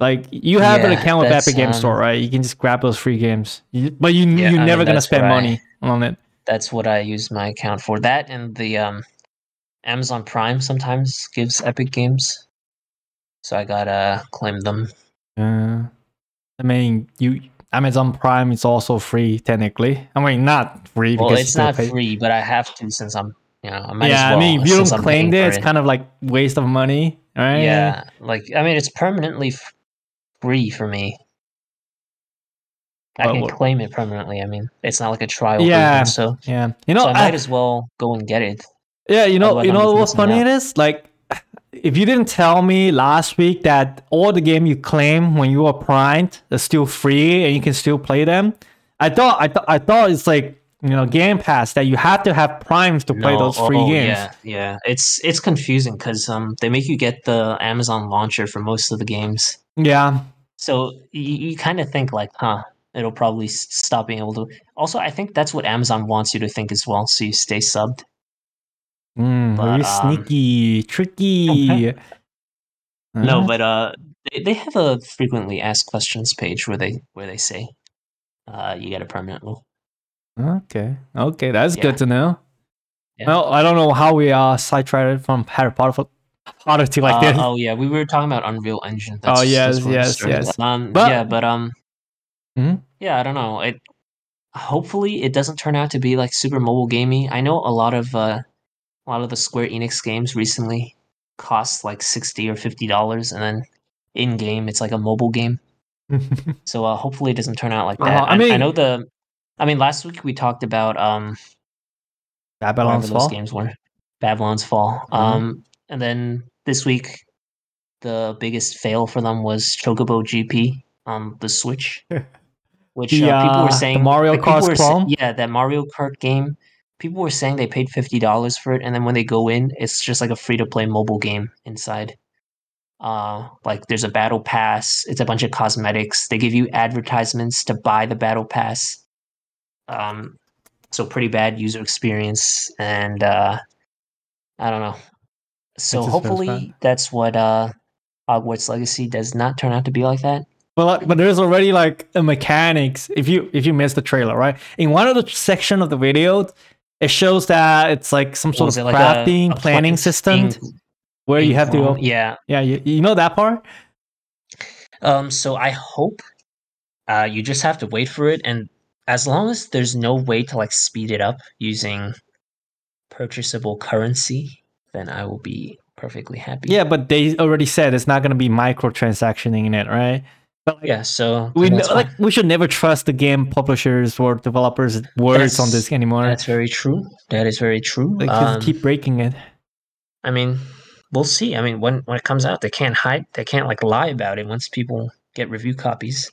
[SPEAKER 1] Like you have an account with Epic Game
[SPEAKER 2] um,
[SPEAKER 1] Store, right? You can just grab those free games, you, but you
[SPEAKER 2] Yeah,
[SPEAKER 1] you're
[SPEAKER 2] I
[SPEAKER 1] never
[SPEAKER 2] mean,
[SPEAKER 1] gonna spend
[SPEAKER 2] I-
[SPEAKER 1] money on it.
[SPEAKER 2] That's what I use my account for. That and the um Amazon Prime sometimes gives Epic games. So I gotta claim them.
[SPEAKER 1] Uh, I mean, you Amazon Prime is also free technically. I mean, not free
[SPEAKER 2] Well,
[SPEAKER 1] because
[SPEAKER 2] it's not
[SPEAKER 1] pay.
[SPEAKER 2] free, but I have to since I'm you know, I
[SPEAKER 1] yeah,
[SPEAKER 2] well.
[SPEAKER 1] I mean, if you don't claim it, it's kind of like waste of money, right?
[SPEAKER 2] yeah like i mean it's permanently free for me i
[SPEAKER 1] Well,
[SPEAKER 2] can claim it permanently i mean it's not like a trial
[SPEAKER 1] Yeah.
[SPEAKER 2] version, so
[SPEAKER 1] yeah. You know,
[SPEAKER 2] so i might
[SPEAKER 1] I-
[SPEAKER 2] as well go and get it
[SPEAKER 1] yeah, you know, you
[SPEAKER 2] I'm
[SPEAKER 1] know what's funny
[SPEAKER 2] out.
[SPEAKER 1] it is like. If you didn't tell me last week that all the game you claim when you are primed are still free and you can still play them, I thought I thought I thought it's like you know Game Pass that you have to have primes to play
[SPEAKER 2] No,
[SPEAKER 1] those free
[SPEAKER 2] oh,
[SPEAKER 1] games.
[SPEAKER 2] yeah yeah it's it's confusing because um they make you get the amazon launcher for most of the games
[SPEAKER 1] yeah.
[SPEAKER 2] so you, you kind of think like huh it'll probably stop being able to also i think that's what amazon wants you to think as well so you stay subbed
[SPEAKER 1] Mm, very
[SPEAKER 2] But, um,
[SPEAKER 1] sneaky, tricky.
[SPEAKER 2] No,
[SPEAKER 1] Huh?
[SPEAKER 2] but uh, they, they have a frequently asked questions page where they where they say, uh, you get a permanent rule.
[SPEAKER 1] Okay, okay, that's
[SPEAKER 2] Yeah.
[SPEAKER 1] good to know.
[SPEAKER 2] Yeah.
[SPEAKER 1] Well, I don't know how we are sidetracked from Harry Potter, for- Potter to like
[SPEAKER 2] Uh,
[SPEAKER 1] this.
[SPEAKER 2] oh yeah, we were talking about Unreal Engine.
[SPEAKER 1] Oh,
[SPEAKER 2] That's,
[SPEAKER 1] yes,
[SPEAKER 2] that's
[SPEAKER 1] yes, yes.
[SPEAKER 2] Um,
[SPEAKER 1] But-
[SPEAKER 2] yeah, but um,
[SPEAKER 1] Mhm.
[SPEAKER 2] yeah, I don't know. It hopefully it doesn't turn out to be like super mobile gamey. I know a lot of uh, a lot of the Square Enix games recently cost like sixty or fifty dollars, and then in game it's like a mobile game. So uh, hopefully it doesn't turn out like
[SPEAKER 1] Uh,
[SPEAKER 2] that.
[SPEAKER 1] I
[SPEAKER 2] I, I
[SPEAKER 1] mean-
[SPEAKER 2] know the. I mean, last week we talked about um,
[SPEAKER 1] Babylon's Fall.
[SPEAKER 2] games were. Babylon's Fall.
[SPEAKER 1] Mhm.
[SPEAKER 2] Um, and then this week, the biggest fail for them was Chocobo GP on the Switch, which
[SPEAKER 1] The,
[SPEAKER 2] uh, people
[SPEAKER 1] uh,
[SPEAKER 2] were
[SPEAKER 1] the
[SPEAKER 2] saying
[SPEAKER 1] Mario Kart clone?
[SPEAKER 2] yeah, that Mario Kart game. People were saying they paid fifty dollars for it, and then when they go in, it's just like a free to play mobile game inside. Uh, like there's a battle pass. It's a bunch of cosmetics. They give you advertisements to buy the battle pass. Um, so pretty bad user experience, and uh, I don't know. So hopefully that's what uh, Hogwarts Legacy does not turn out to be like that.
[SPEAKER 1] Well, but there's already like a mechanics. If you if you missed the trailer, right? In one of the section of the video, it shows that it's like some sort of
[SPEAKER 2] like
[SPEAKER 1] crafting
[SPEAKER 2] a
[SPEAKER 1] planning system where you have to.
[SPEAKER 2] grown? Yeah,
[SPEAKER 1] Yeah, you, you know that part.
[SPEAKER 2] Um, so I hope uh, you just have to wait for it, and as long as there's no way to like speed it up using purchasable currency, then I will be perfectly happy.
[SPEAKER 1] Yeah, but they already said it's not gonna be microtransactioning in it, right? But like,
[SPEAKER 2] yeah. So
[SPEAKER 1] we know, like we should never trust the game publishers or developers' words on this anymore.
[SPEAKER 2] that's very true. That is very true.
[SPEAKER 1] Like
[SPEAKER 2] Um,
[SPEAKER 1] keep breaking it.
[SPEAKER 2] I mean, we'll see. I mean, when when it comes out, they can't hide. They can't like lie about it once people get review copies.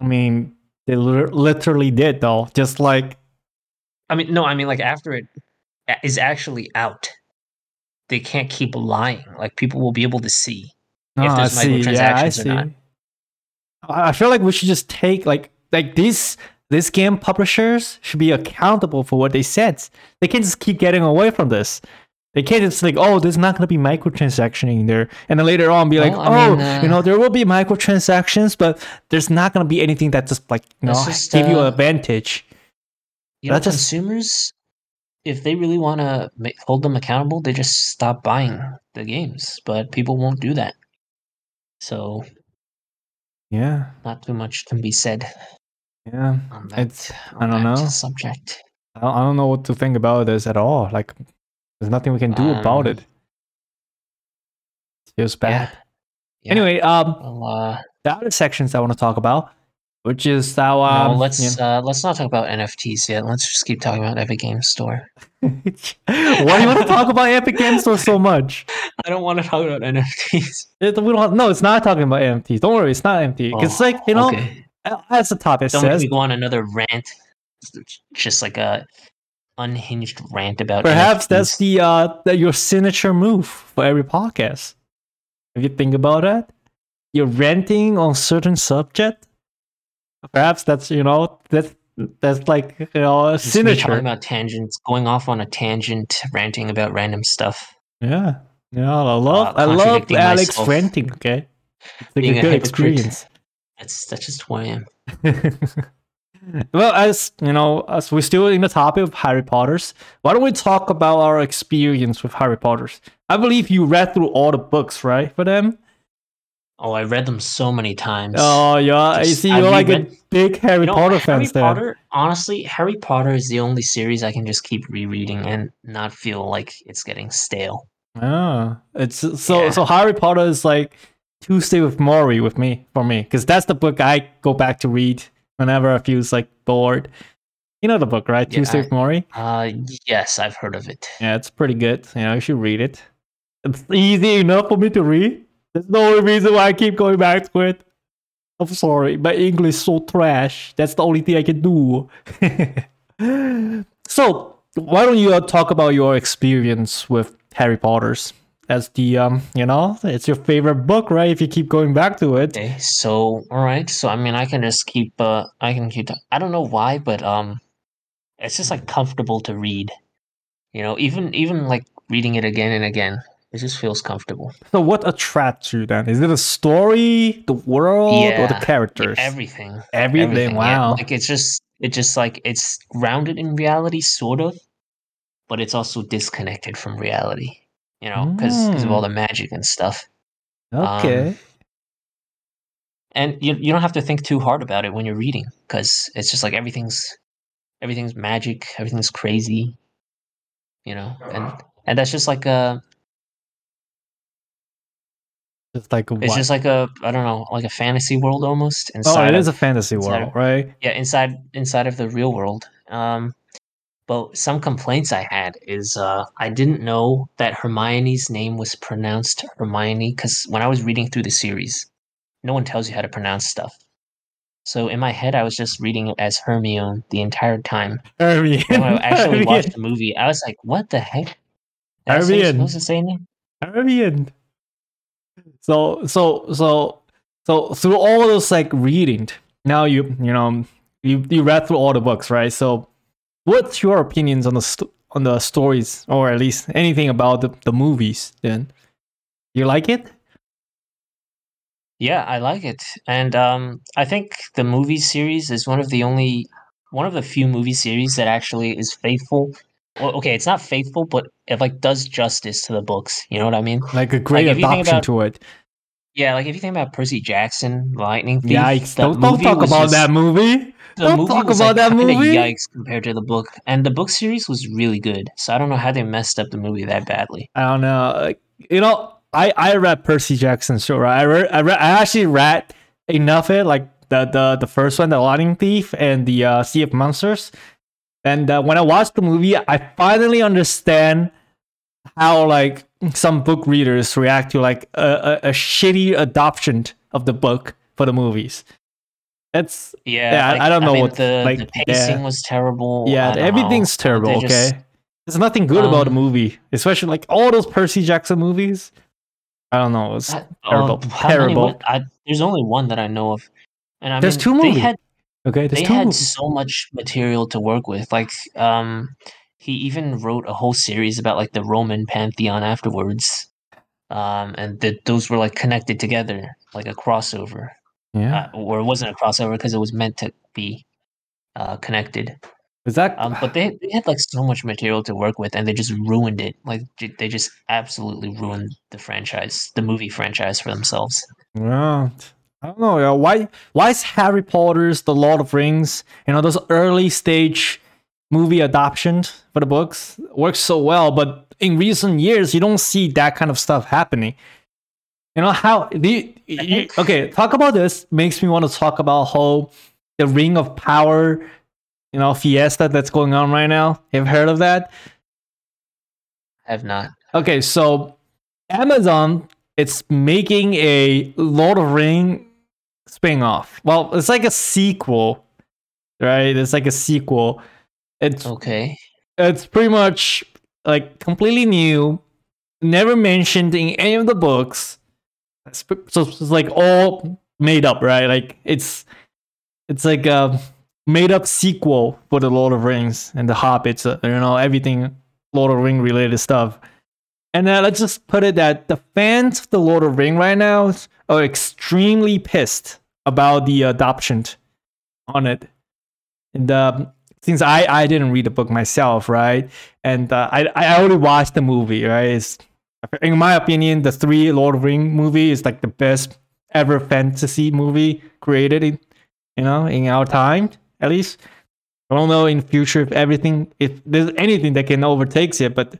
[SPEAKER 1] I mean, they lit- literally did though. Just like
[SPEAKER 2] I mean, no, I mean like after it is actually out, they can't keep lying. Like people will be able to see.
[SPEAKER 1] no,
[SPEAKER 2] If ah,
[SPEAKER 1] I
[SPEAKER 2] there's
[SPEAKER 1] see. Yeah, I
[SPEAKER 2] microtransactions or
[SPEAKER 1] see.
[SPEAKER 2] not.
[SPEAKER 1] I I feel like we should just take like like this this game publishers should be accountable for what they said. They can't just keep getting away from this. They can't just like, oh, there's not gonna be microtransaction in there, and then later on be like,
[SPEAKER 2] Well, I
[SPEAKER 1] oh,
[SPEAKER 2] mean, uh,
[SPEAKER 1] you know, there will be microtransactions, but there's not gonna be anything that just like you know
[SPEAKER 2] just,
[SPEAKER 1] give you
[SPEAKER 2] uh,
[SPEAKER 1] an advantage.
[SPEAKER 2] You know,
[SPEAKER 1] That's just-
[SPEAKER 2] consumers, if they really want to hold them accountable, they just stop buying the games. But people won't do that. So
[SPEAKER 1] Yeah,
[SPEAKER 2] not too much can be said
[SPEAKER 1] yeah.
[SPEAKER 2] that.
[SPEAKER 1] It's I don't know.
[SPEAKER 2] subject.
[SPEAKER 1] I don't, I don't know what to think about this at all. Like, there's nothing we can do about
[SPEAKER 2] Um,
[SPEAKER 1] it. It feels bad.
[SPEAKER 2] Yeah. Yeah.
[SPEAKER 1] Anyway, um,
[SPEAKER 2] Well, uh,
[SPEAKER 1] the other sections I want to talk about, which is how um,
[SPEAKER 2] no, let's
[SPEAKER 1] you
[SPEAKER 2] uh, let's not talk about NFTs yet. Let's just keep talking about Epic Games Store.
[SPEAKER 1] why do you want to talk about Epic Games Store so much?
[SPEAKER 2] I don't want to talk about NFTs.
[SPEAKER 1] It, we don't. No, it's not talking about NFTs. Don't worry, it's not empty. It's like you know,
[SPEAKER 2] Oh, okay.
[SPEAKER 1] as the topic
[SPEAKER 2] don't
[SPEAKER 1] says,
[SPEAKER 2] me go on another rant. It's Just like a unhinged rant about.
[SPEAKER 1] perhaps that's the uh the, your signature move for every podcast. If you think about it, you're ranting on certain subject. Perhaps that's you know that's that's like you know a
[SPEAKER 2] me talking about tangents, going off on a tangent, ranting about random stuff.
[SPEAKER 1] Yeah, yeah. I love
[SPEAKER 2] Uh,
[SPEAKER 1] I love Alex
[SPEAKER 2] myself.
[SPEAKER 1] ranting. Okay, it's like
[SPEAKER 2] Being
[SPEAKER 1] a
[SPEAKER 2] a
[SPEAKER 1] good
[SPEAKER 2] hypocrite.
[SPEAKER 1] experience.
[SPEAKER 2] That's that's just who I am.
[SPEAKER 1] well, as you know, as we're still in the topic of Harry Potter's, why don't we talk about our experience with Harry Potter's? I believe you read through all the books, right, for them?
[SPEAKER 2] Oh, I read them so many times.
[SPEAKER 1] Oh, yeah. I
[SPEAKER 2] Just-
[SPEAKER 1] see you're like a big Harry
[SPEAKER 2] You know,
[SPEAKER 1] Potter
[SPEAKER 2] Harry
[SPEAKER 1] fans there.
[SPEAKER 2] Potter, honestly, Harry Potter is the only series I can just keep rereading and not feel like it's getting stale.
[SPEAKER 1] Ah, it's so
[SPEAKER 2] Yeah.
[SPEAKER 1] so Harry Potter is like Tuesday with Morrie with me for me because that's the book I go back to read whenever I feel like bored. You know the book, right?
[SPEAKER 2] Yeah,
[SPEAKER 1] Tuesday with Morrie.
[SPEAKER 2] Uh, yes, I've heard of it.
[SPEAKER 1] Yeah, it's pretty good. You know, you should read it. It's easy enough for me to read. There's no reason why I keep going back to it. I'm sorry, my English is so trash. That's the only thing I can do. so, why don't you uh, talk about your experience with Harry Potter's? As the um, you know, it's your favorite book, right? If you keep going back to it.
[SPEAKER 2] Okay, so all right, so I mean, I can just keep. Uh, I can keep. I don't know why, but um, it's just like comfortable to read. You know, even even like reading it again and again, it just feels comfortable.
[SPEAKER 1] So, what attracts you then? Is it a story, the world, or the characters?
[SPEAKER 2] Everything.
[SPEAKER 1] Everything.
[SPEAKER 2] yeah.
[SPEAKER 1] Wow.
[SPEAKER 2] Like it's just it's just like it's grounded in reality, sort of, but it's also disconnected from reality. You know, because of all the magic and stuff.
[SPEAKER 1] okay.
[SPEAKER 2] um, And you you don't have to think too hard about it when you're reading, because it's just like everything's everything's magic, everything's crazy. You know, and and that's just like a
[SPEAKER 1] Just like
[SPEAKER 2] it's
[SPEAKER 1] what?
[SPEAKER 2] just like a I don't know, like a fantasy world almost
[SPEAKER 1] oh, it
[SPEAKER 2] of
[SPEAKER 1] a fantasy world,
[SPEAKER 2] of-
[SPEAKER 1] right?
[SPEAKER 2] yeah inside inside of the real world um but some complaints i had is uh i didn't know that hermione's name was pronounced hermione because when i was reading through the series no one tells you how to pronounce stuff so in my head i was just reading it as hermione the entire time
[SPEAKER 1] Hermione.
[SPEAKER 2] when i actually watched the movie i was like what the heck you're
[SPEAKER 1] Hermione.
[SPEAKER 2] supposed to say name
[SPEAKER 1] Hermione. So so so so through all those like reading, now you you know you you read through all the books, right? So what's your opinions on the st- on the stories, or at least anything about the, the movies? Then you like it?
[SPEAKER 2] Yeah, I like it. And um I think the movie series is one of the only one of the few movie series that actually is faithful. Well, okay, it's not faithful, but it like does justice to the books. You know what I mean?
[SPEAKER 1] Like a great
[SPEAKER 2] think
[SPEAKER 1] adoption
[SPEAKER 2] about-
[SPEAKER 1] to it.
[SPEAKER 2] Yeah, like if you think about Percy Jackson, Lightning Thief,
[SPEAKER 1] Yikes! Don't, don't talk about
[SPEAKER 2] just-
[SPEAKER 1] that movie.
[SPEAKER 2] The
[SPEAKER 1] don't
[SPEAKER 2] movie
[SPEAKER 1] talk
[SPEAKER 2] was,
[SPEAKER 1] about
[SPEAKER 2] like,
[SPEAKER 1] that movie.
[SPEAKER 2] Yikes compared to the book, and the book series was really good. So I don't know how they messed up the movie that badly.
[SPEAKER 1] I don't know. Like, you know, I I read Percy Jackson's show. Right? I read, I read I actually read enough of it, like the the the first one, the Lightning Thief, and the uh, Sea of Monsters. And uh, when I watched the movie, I finally understand how like some book readers react to like a, a, a shitty adoption of the book for the movies.
[SPEAKER 2] Yeah,
[SPEAKER 1] Yeah, I-
[SPEAKER 2] like,
[SPEAKER 1] I don't know
[SPEAKER 2] mean,
[SPEAKER 1] what-
[SPEAKER 2] the,
[SPEAKER 1] like,
[SPEAKER 2] the pacing
[SPEAKER 1] yeah.
[SPEAKER 2] was terrible.
[SPEAKER 1] yeah, everything's
[SPEAKER 2] know.
[SPEAKER 1] terrible.
[SPEAKER 2] They
[SPEAKER 1] okay, there's nothing good about the
[SPEAKER 2] Um,
[SPEAKER 1] movie, especially like all those Percy Jackson movies. I don't know. It's
[SPEAKER 2] I-
[SPEAKER 1] terrible.
[SPEAKER 2] uh, how many
[SPEAKER 1] terrible.
[SPEAKER 2] I, there's only one that I know of, and I
[SPEAKER 1] There's
[SPEAKER 2] mean,
[SPEAKER 1] two
[SPEAKER 2] They
[SPEAKER 1] movies.
[SPEAKER 2] had
[SPEAKER 1] okay, there's
[SPEAKER 2] they had
[SPEAKER 1] movies.
[SPEAKER 2] so much material to work with. Like, um, he even wrote a whole series about like the Roman pantheon afterwards, um, and that those were like connected together, like a crossover,
[SPEAKER 1] Yeah,
[SPEAKER 2] uh, or it wasn't a crossover because it was meant to be uh, connected.
[SPEAKER 1] is that?
[SPEAKER 2] Um, but they, they had like so much material to work with, and they just ruined it. Like j- they just absolutely ruined the franchise, the movie franchise for themselves.
[SPEAKER 1] Yeah, I don't know. Yeah. Why? Why is Harry Potter's The Lord of Rings? You know, those early stage movie adoptions for the books works so well, but in recent years, you don't see that kind of stuff happening. You know how? the you, okay, talk about this makes me want to talk about how the Ring of Power, you know, fiesta that's going on right now. Have you heard of that?
[SPEAKER 2] I have not.
[SPEAKER 1] Okay, so Amazon it's making a Lord of Ring spin-off. Well, it's like a sequel, right? It's like a sequel. It's
[SPEAKER 2] Okay.
[SPEAKER 1] it's pretty much like completely new, never mentioned in any of the books. So it's like all made up, right? Like it's it's like a made up sequel for the Lord of Rings and the Hobbits, uh, you know, everything Lord of Ring related stuff. And uh, let's just put it that the fans of the Lord of Ring right now are extremely pissed about the adoption on it. And um, since I, I didn't read the book myself, right? And uh, I I already watched the movie, right? It's in my opinion, the three Lord of Ring movie is like the best ever fantasy movie created in you know in our time at least. I don't know in future if everything if there's anything that can overtakes it, but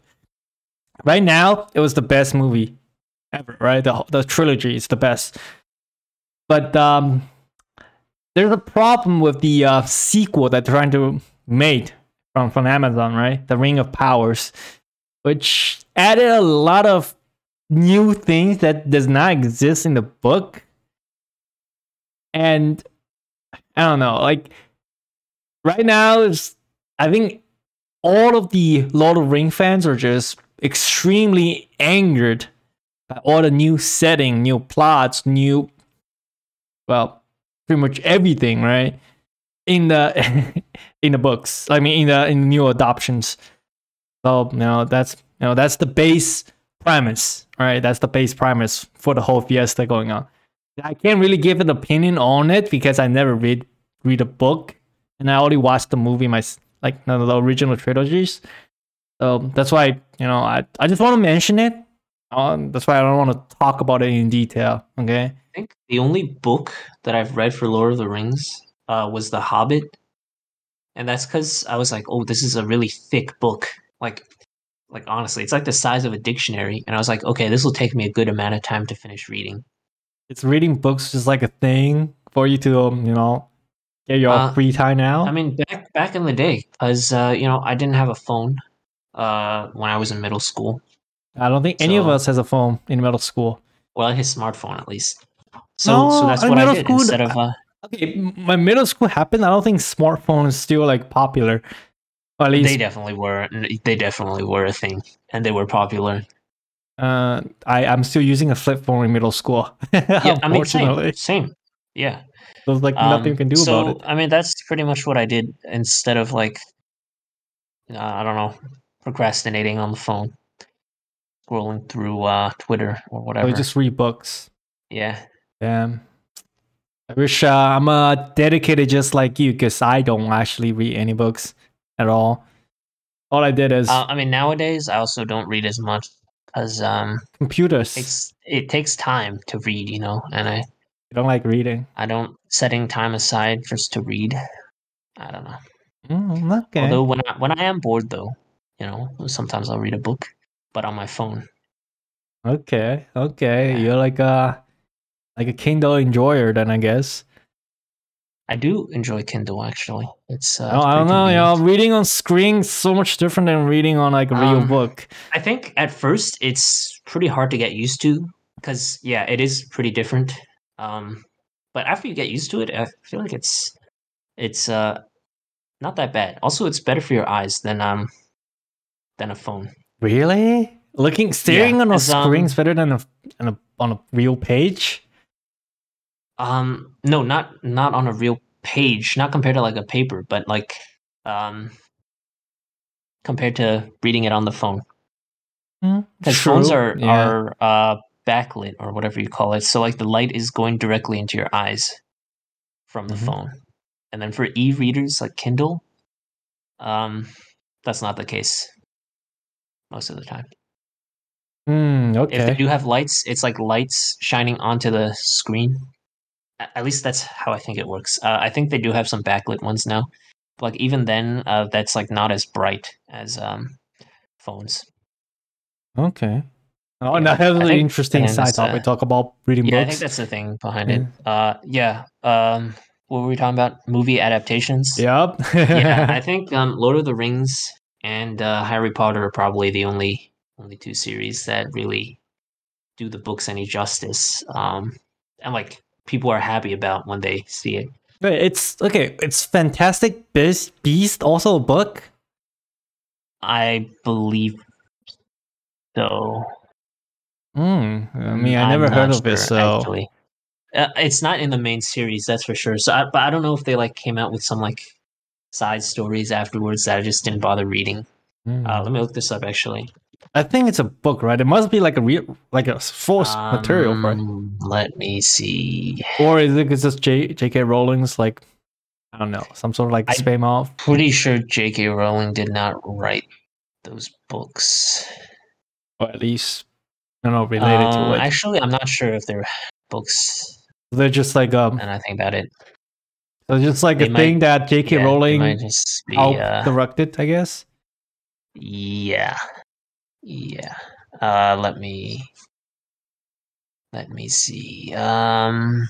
[SPEAKER 1] right now it was the best movie ever, right? The the trilogy is the best. But um there's a problem with the uh, sequel that they're trying to make from from Amazon, right? The Ring of Powers, which added a lot of new things that does not exist in the book. And I don't know, like right now, it's, I think all of the Lord of Ring fans are just extremely angered by all the new setting, new plots, new well, pretty much everything, right? In the in the books. I mean in the in the new adoptions. So you know that's you know that's the base premise, right? That's the base premise for the whole fiesta going on. I can't really give an opinion on it because I never read read a book and I only watched the movie my like no, the original trilogies. So that's why you know I I just want to mention it. Um, that's why I don't want to talk about it in detail. Okay.
[SPEAKER 2] I think the only book that I've read for Lord of the Rings uh, was The Hobbit, and that's because I was like, "Oh, this is a really thick book." Like, like honestly, it's like the size of a dictionary, and I was like, "Okay, this will take me a good amount of time to finish reading."
[SPEAKER 1] It's reading books just like a thing for you to um, you know get your
[SPEAKER 2] Uh,
[SPEAKER 1] free time now.
[SPEAKER 2] I mean, back back in the day, because uh, you know, I didn't have a phone uh, when I was in middle school.
[SPEAKER 1] I don't think any of us has a phone in middle school.
[SPEAKER 2] Well, his smartphone at least. So,
[SPEAKER 1] No,
[SPEAKER 2] so that's what I did
[SPEAKER 1] school,
[SPEAKER 2] instead of. Uh,
[SPEAKER 1] Okay, my middle school happened. I don't think smartphone is still like popular. At
[SPEAKER 2] they definitely were. They definitely were a thing, and they were popular.
[SPEAKER 1] uh, I I'm still using a flip phone in middle school.
[SPEAKER 2] Yeah, I mean,
[SPEAKER 1] Unfortunately,
[SPEAKER 2] same, same. Yeah.
[SPEAKER 1] there's like
[SPEAKER 2] Um,
[SPEAKER 1] nothing you can do
[SPEAKER 2] so,
[SPEAKER 1] about it.
[SPEAKER 2] I mean, that's pretty much what I did instead of like, uh, I don't know, procrastinating on the phone, scrolling through uh, Twitter or
[SPEAKER 1] Or
[SPEAKER 2] whatever.
[SPEAKER 1] just read books.
[SPEAKER 2] yeah.
[SPEAKER 1] Damn. I wish uh, I'm uh, dedicated just like you because I don't actually read any books at all. All I did is
[SPEAKER 2] Uh, I mean, nowadays I also don't read as much because um,
[SPEAKER 1] computers.
[SPEAKER 2] it's it takes time to read, you know, and I
[SPEAKER 1] I don't like reading.
[SPEAKER 2] I don't setting time aside just to read. I don't know.
[SPEAKER 1] Mm, okay.
[SPEAKER 2] Although when I, when I am bored though, you know, sometimes I'll read a book, but on my phone.
[SPEAKER 1] Okay, okay.
[SPEAKER 2] Yeah.
[SPEAKER 1] You're like a like a Kindle enjoyer then, I guess.
[SPEAKER 2] I do enjoy Kindle actually. It's uh,
[SPEAKER 1] I don't, I don't know,
[SPEAKER 2] convenient.
[SPEAKER 1] reading on screen is so much different than reading on like a real
[SPEAKER 2] Um,
[SPEAKER 1] book.
[SPEAKER 2] I think at first it's pretty hard to get used to because yeah, it is pretty different. Um, but after you get used to it, I feel like it's it's uh not that bad. Also, it's better for your eyes than um than a phone.
[SPEAKER 1] Really? Looking staring on a
[SPEAKER 2] as, um,
[SPEAKER 1] is better than a, on a on a real page.
[SPEAKER 2] Um, no, not not on a real page, not compared to like a paper, but like um compared to reading it on the phone.
[SPEAKER 1] Hmm,
[SPEAKER 2] Because phones are
[SPEAKER 1] yeah.
[SPEAKER 2] are uh backlit or whatever you call it. So like the light is going directly into your eyes from the
[SPEAKER 1] Mhm.
[SPEAKER 2] phone. And then for e-readers like Kindle, um, that's not the case most of the time.
[SPEAKER 1] Hmm,
[SPEAKER 2] If they do have lights, it's like lights shining onto the screen. At least that's how I think it works. Uh, I think they do have some backlit ones now. But like even then, uh, that's like not as bright as um, phones.
[SPEAKER 1] Okay. Oh, and
[SPEAKER 2] Yeah,
[SPEAKER 1] that has an interesting side
[SPEAKER 2] that's,
[SPEAKER 1] topic.
[SPEAKER 2] uh,
[SPEAKER 1] Talk about reading books.
[SPEAKER 2] Yeah, I think that's the thing behind it. Uh, yeah. Um, what were we talking about? Movie adaptations.
[SPEAKER 1] Yep.
[SPEAKER 2] yeah, I think um, Lord of the Rings and uh, Harry Potter are probably the only only two series that really do the books any justice. Um, and like people are happy about when they see it.
[SPEAKER 1] Wait, it's okay. It's Fantastic Beast, Beast also a book.
[SPEAKER 2] I believe so.
[SPEAKER 1] Hmm. I mean, I never heard of it, so
[SPEAKER 2] actually. Uh, it's not in the main series, that's for sure. So, I, but I don't know if they like came out with some like side stories afterwards that I just didn't bother reading.
[SPEAKER 1] Hmm.
[SPEAKER 2] Uh, let me look this up actually.
[SPEAKER 1] I think it's a book, right? It must be like a real, like a source material right?
[SPEAKER 2] Um, Let me see.
[SPEAKER 1] or is it just J. J.K. Rowling's like, I don't know, some sort of like spam off?
[SPEAKER 2] Pretty sure J.K. Rowling did not write those books.
[SPEAKER 1] or at least I don't know related
[SPEAKER 2] Uh,
[SPEAKER 1] to it.
[SPEAKER 2] Actually, I'm not sure if they're books.
[SPEAKER 1] they're just like um,
[SPEAKER 2] And I think about it,
[SPEAKER 1] they're just like
[SPEAKER 2] They
[SPEAKER 1] a
[SPEAKER 2] might-
[SPEAKER 1] thing that J.K.
[SPEAKER 2] yeah,
[SPEAKER 1] Rowling
[SPEAKER 2] be.
[SPEAKER 1] helped
[SPEAKER 2] Uh,
[SPEAKER 1] directed, I guess.
[SPEAKER 2] yeah, yeah. Uh, let me. Let me see. Um.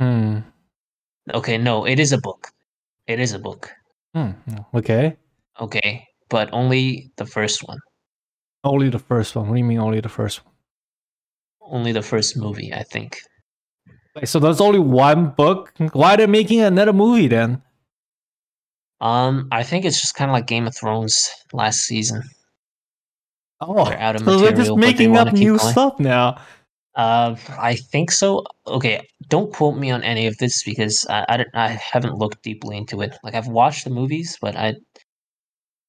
[SPEAKER 1] Hmm.
[SPEAKER 2] Okay, no, it is a book. It is a book.
[SPEAKER 1] Hmm. Okay.
[SPEAKER 2] Okay, but only the first one.
[SPEAKER 1] Only the first one. What do you mean only the first one?
[SPEAKER 2] Only the first movie, I think.
[SPEAKER 1] Like, so there's only one book. Why are they making another movie then?
[SPEAKER 2] Um, I think it's just kind of like Game of Thrones last season.
[SPEAKER 1] Oh,
[SPEAKER 2] They're out of
[SPEAKER 1] so they're just
[SPEAKER 2] material, they
[SPEAKER 1] making up new
[SPEAKER 2] going.
[SPEAKER 1] stuff now.
[SPEAKER 2] Uh, I think so. Okay, don't quote me on any of this because I, I, don't- I haven't looked deeply into it. Like I've watched the movies, but I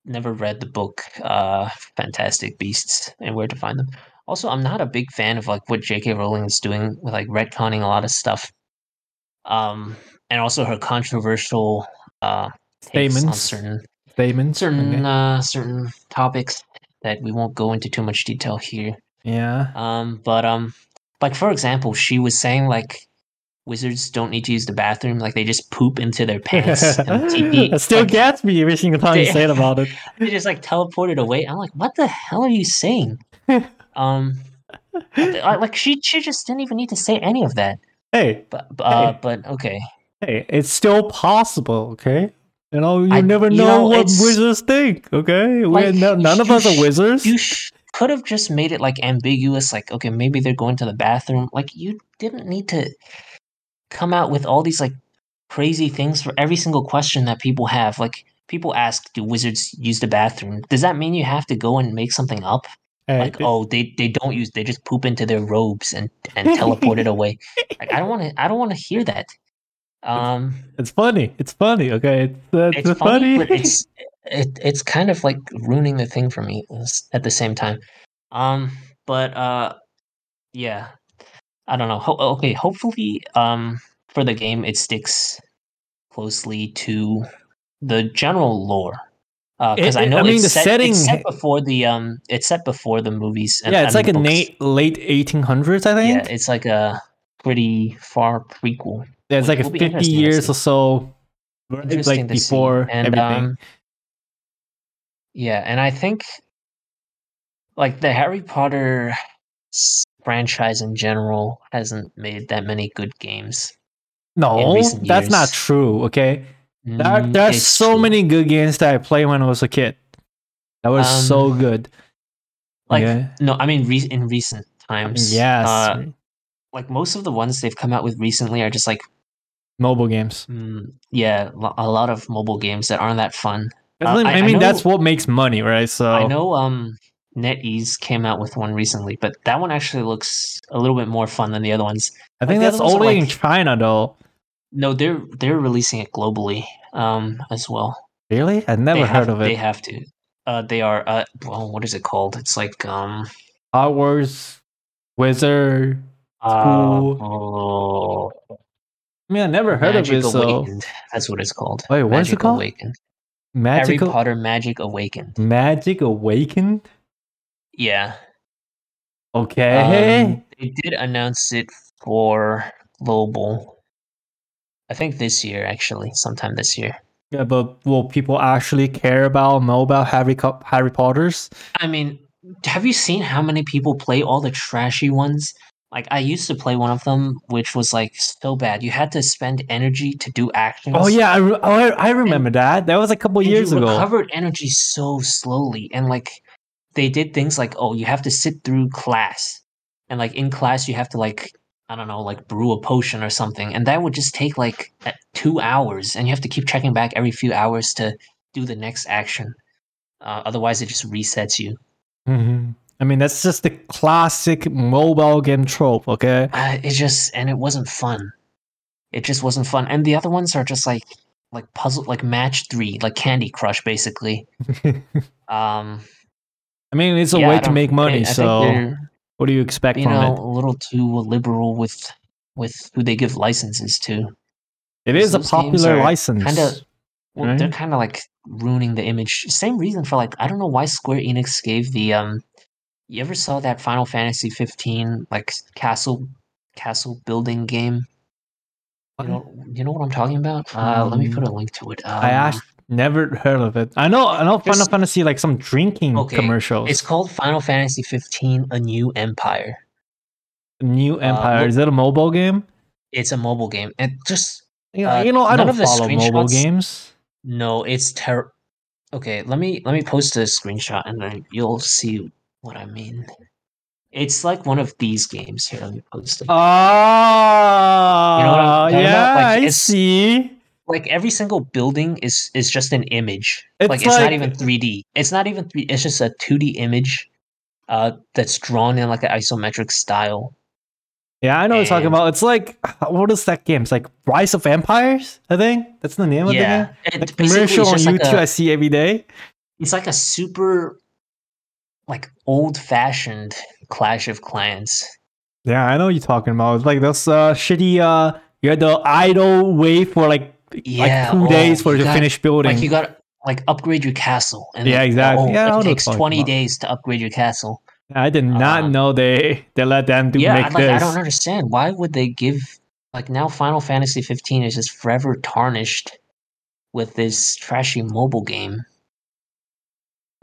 [SPEAKER 2] never read the book. Uh, Fantastic Beasts and Where to Find Them. Also, I'm not a big fan of like what J.K. Rowling is doing with like retconning a lot of stuff. Um, and also her controversial uh
[SPEAKER 1] Statements.
[SPEAKER 2] certain
[SPEAKER 1] Statements.
[SPEAKER 2] certain
[SPEAKER 1] okay.
[SPEAKER 2] uh certain topics that we won't go into too much detail here.
[SPEAKER 1] Yeah.
[SPEAKER 2] Um, but um, like for example, she was saying like wizards don't need to use the bathroom, like they just poop into their pants
[SPEAKER 1] it still
[SPEAKER 2] like,
[SPEAKER 1] gets me every single time you
[SPEAKER 2] They-
[SPEAKER 1] say it about it.
[SPEAKER 2] they just like teleported away. I'm like, what the hell are you saying? um, I- like she she just didn't even need to say any of that.
[SPEAKER 1] Hey,
[SPEAKER 2] But but, uh,
[SPEAKER 1] Hey.
[SPEAKER 2] but okay,
[SPEAKER 1] hey, it's still possible, okay? You know, you
[SPEAKER 2] I-
[SPEAKER 1] never
[SPEAKER 2] you
[SPEAKER 1] know,
[SPEAKER 2] know,
[SPEAKER 1] what wizards think, okay? We're
[SPEAKER 2] Like,
[SPEAKER 1] no, none of us are wizards.
[SPEAKER 2] you sh- could have just made it like ambiguous. Like okay, maybe they're going to the bathroom. Like you didn't need to come out with all these like crazy things for every single question that people have. Like people ask, do wizards use the bathroom? Does that mean you have to go and make something up?
[SPEAKER 1] Hey,
[SPEAKER 2] Like, oh, they, they don't use they just poop into their robes and, and teleport it away. Like I don't want to I don't want to hear that. Um
[SPEAKER 1] it's funny. It's funny, okay? It's, uh,
[SPEAKER 2] it's
[SPEAKER 1] it's
[SPEAKER 2] funny, but it's it, it's kind of like ruining the thing for me at the same time. Um but uh yeah. I don't know. Ho- okay, hopefully um for the game it sticks closely to the general lore. Because
[SPEAKER 1] It-
[SPEAKER 2] I know
[SPEAKER 1] I mean,
[SPEAKER 2] it's,
[SPEAKER 1] the
[SPEAKER 2] set,
[SPEAKER 1] setting-
[SPEAKER 2] it's set before the um it's set before the movies. And,
[SPEAKER 1] yeah, it's like a na- late 1800s, I think.
[SPEAKER 2] Yeah, it's like a pretty far prequel.
[SPEAKER 1] Yeah, it's like a 50 years or so. like before
[SPEAKER 2] and,
[SPEAKER 1] everything.
[SPEAKER 2] Um, yeah, and I think like the Harry Potter franchise in general hasn't made that many good games.
[SPEAKER 1] no, that's not true, okay? There,
[SPEAKER 2] Mm,
[SPEAKER 1] there's
[SPEAKER 2] it's
[SPEAKER 1] so
[SPEAKER 2] true.
[SPEAKER 1] many good games that I played when I was a kid. That was
[SPEAKER 2] Um,
[SPEAKER 1] so good.
[SPEAKER 2] like
[SPEAKER 1] okay?
[SPEAKER 2] no, I mean re- in recent times.
[SPEAKER 1] yes.
[SPEAKER 2] uh, like most of the ones they've come out with recently are just like
[SPEAKER 1] Mobile games.
[SPEAKER 2] mm, yeah, a lot of mobile games that aren't that fun. Uh,
[SPEAKER 1] I,
[SPEAKER 2] I- I
[SPEAKER 1] mean,
[SPEAKER 2] know-
[SPEAKER 1] that's what makes money, right? So
[SPEAKER 2] I know um NetEase came out with one recently, but that one actually looks a little bit more fun than the other ones.
[SPEAKER 1] I think
[SPEAKER 2] the
[SPEAKER 1] that's
[SPEAKER 2] other ones are
[SPEAKER 1] only in China, though.
[SPEAKER 2] No, they're they're releasing it globally um as well.
[SPEAKER 1] Really? I never
[SPEAKER 2] they
[SPEAKER 1] heard
[SPEAKER 2] have,
[SPEAKER 1] of it.
[SPEAKER 2] They have to. Uh, they are. Uh, well, what is it called? It's like um.
[SPEAKER 1] Star Wars, Wizard.
[SPEAKER 2] Uh, oh,
[SPEAKER 1] I mean, I never heard
[SPEAKER 2] Magic
[SPEAKER 1] of it. So
[SPEAKER 2] Awakened. That's what it's called.
[SPEAKER 1] Wait, what is it
[SPEAKER 2] Magic
[SPEAKER 1] called?
[SPEAKER 2] Awakened.
[SPEAKER 1] Magical
[SPEAKER 2] Harry Potter Magic Awakened.
[SPEAKER 1] Magic Awakened.
[SPEAKER 2] Yeah.
[SPEAKER 1] Okay.
[SPEAKER 2] Um, they did announce it for global. I think this year, actually, sometime this year.
[SPEAKER 1] yeah, but will people actually care about know about Harry Harry Potter's?
[SPEAKER 2] I mean, have you seen how many people play all the trashy ones? Like I used to play one of them, which was like so bad. You had to spend energy to do actions.
[SPEAKER 1] Oh yeah, I, re- oh, I, I remember that. That was a couple
[SPEAKER 2] and
[SPEAKER 1] years
[SPEAKER 2] you
[SPEAKER 1] ago.
[SPEAKER 2] recovered energy so slowly, and like they did things like, oh, you have to sit through class, and like in class you have to like I don't know, like brew a potion or something, and that would just take like two hours, and you have to keep checking back every few hours to do the next action. Uh, otherwise, it just resets you.
[SPEAKER 1] Mhm. I mean, that's just the classic mobile game trope. Okay.
[SPEAKER 2] uh, it just and it wasn't fun it just wasn't fun and the other ones are just like like puzzle like match three like candy crush basically um
[SPEAKER 1] I mean, it's a
[SPEAKER 2] yeah,
[SPEAKER 1] way to make money.
[SPEAKER 2] I think
[SPEAKER 1] so, what do you expect
[SPEAKER 2] you
[SPEAKER 1] from
[SPEAKER 2] know
[SPEAKER 1] it?
[SPEAKER 2] a little too liberal with with who they give licenses to
[SPEAKER 1] It is a popular license.
[SPEAKER 2] kinda- well they're kind of like ruining the image same reason for like i don't know why square enix gave the um you ever saw that final fantasy 15 like castle castle building game You know, you know what I'm talking about? Uh, let me put a link to it. Um,
[SPEAKER 1] I actually never heard of it. I know, I know Final Fantasy like some drinking
[SPEAKER 2] Okay,
[SPEAKER 1] commercials.
[SPEAKER 2] It's called Final Fantasy 15: A New Empire.
[SPEAKER 1] New Empire.
[SPEAKER 2] look-
[SPEAKER 1] is it a mobile game?
[SPEAKER 2] It's a mobile game, and just
[SPEAKER 1] You know,
[SPEAKER 2] Uh,
[SPEAKER 1] you know I don't follow mobile games.
[SPEAKER 2] no, it's ter. Okay, let me let me post a screenshot, and then you'll see what I mean. It's like one of these games. Here, let me post it.
[SPEAKER 1] Oh,
[SPEAKER 2] talking about?
[SPEAKER 1] yeah,
[SPEAKER 2] Like,
[SPEAKER 1] I see.
[SPEAKER 2] like every single building is is just an image.
[SPEAKER 1] It's
[SPEAKER 2] like it's not even 3D. It's not even 3 It's just a 2D image, uh, that's drawn in like an isometric style.
[SPEAKER 1] Yeah, I know what you're talking about. It's like what is that game? It's like Rise of Empires. I think that's the name of the
[SPEAKER 2] yeah,
[SPEAKER 1] game. Like commercial on
[SPEAKER 2] just like
[SPEAKER 1] YouTube,
[SPEAKER 2] a-
[SPEAKER 1] I see every day.
[SPEAKER 2] it's like a super like old fashioned Clash of Clans.
[SPEAKER 1] Yeah, I know what you're talking about. It's like those uh, shitty. Uh, you had the idle wait for like
[SPEAKER 2] Yeah,
[SPEAKER 1] like two
[SPEAKER 2] oh,
[SPEAKER 1] days for to
[SPEAKER 2] got-
[SPEAKER 1] finish building.
[SPEAKER 2] Like you got like upgrade your castle, and
[SPEAKER 1] Yeah,
[SPEAKER 2] then,
[SPEAKER 1] exactly.
[SPEAKER 2] Oh,
[SPEAKER 1] Yeah,
[SPEAKER 2] it takes twenty
[SPEAKER 1] about.
[SPEAKER 2] days to upgrade your castle.
[SPEAKER 1] I did not
[SPEAKER 2] um,
[SPEAKER 1] know they they let them do
[SPEAKER 2] yeah,
[SPEAKER 1] make
[SPEAKER 2] like,
[SPEAKER 1] this.
[SPEAKER 2] I don't understand. Why would they give like now Final Fantasy 15 is just forever tarnished with this trashy mobile game.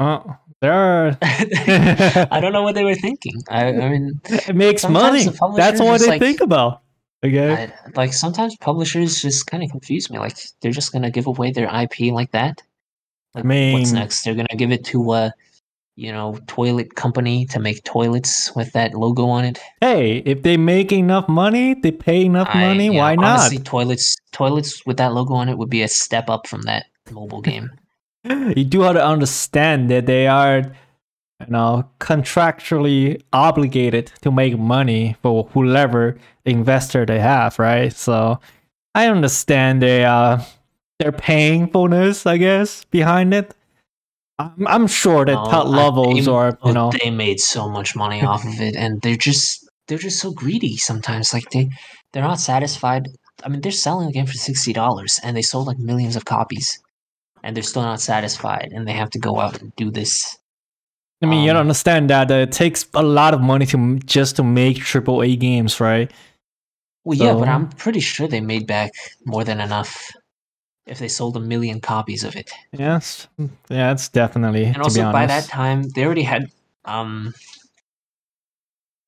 [SPEAKER 1] Uh, there are.
[SPEAKER 2] I don't know what they were thinking. I, I mean,
[SPEAKER 1] it makes money. That's what they
[SPEAKER 2] like-
[SPEAKER 1] think about. Okay.
[SPEAKER 2] I, like sometimes publishers just kind of confuse me. Like they're just gonna give away their IP like that.
[SPEAKER 1] I
[SPEAKER 2] Like, what's next? They're gonna give it to a, you know, toilet company to make toilets with that logo on it.
[SPEAKER 1] hey, if they make enough money, they pay enough
[SPEAKER 2] I-
[SPEAKER 1] money. why not?
[SPEAKER 2] Honestly, toilets toilets with that logo on it would be a step up from that mobile game.
[SPEAKER 1] you do have to understand that they are, you know, contractually obligated to make money for whoever investor they have, right? So I understand they uh they're paying bonus, I guess, behind it. I'm, I'm sure that
[SPEAKER 2] No,
[SPEAKER 1] top
[SPEAKER 2] I-
[SPEAKER 1] levels or you
[SPEAKER 2] oh,
[SPEAKER 1] know
[SPEAKER 2] they made so much money off of it, and they're just they're just so greedy sometimes. Like they they're not satisfied. I mean, they're selling the game for sixty dollars, and they sold like millions of copies, and they're still not satisfied, and they have to go out and do this.
[SPEAKER 1] I mean, you
[SPEAKER 2] um,
[SPEAKER 1] don't understand that uh, it takes a lot of money to just to make triple A games, right?
[SPEAKER 2] Well, yeah, but I'm pretty sure they made back more than enough if they sold a million copies of it.
[SPEAKER 1] Yes, yeah, it's definitely.
[SPEAKER 2] And also by that time, they already had um.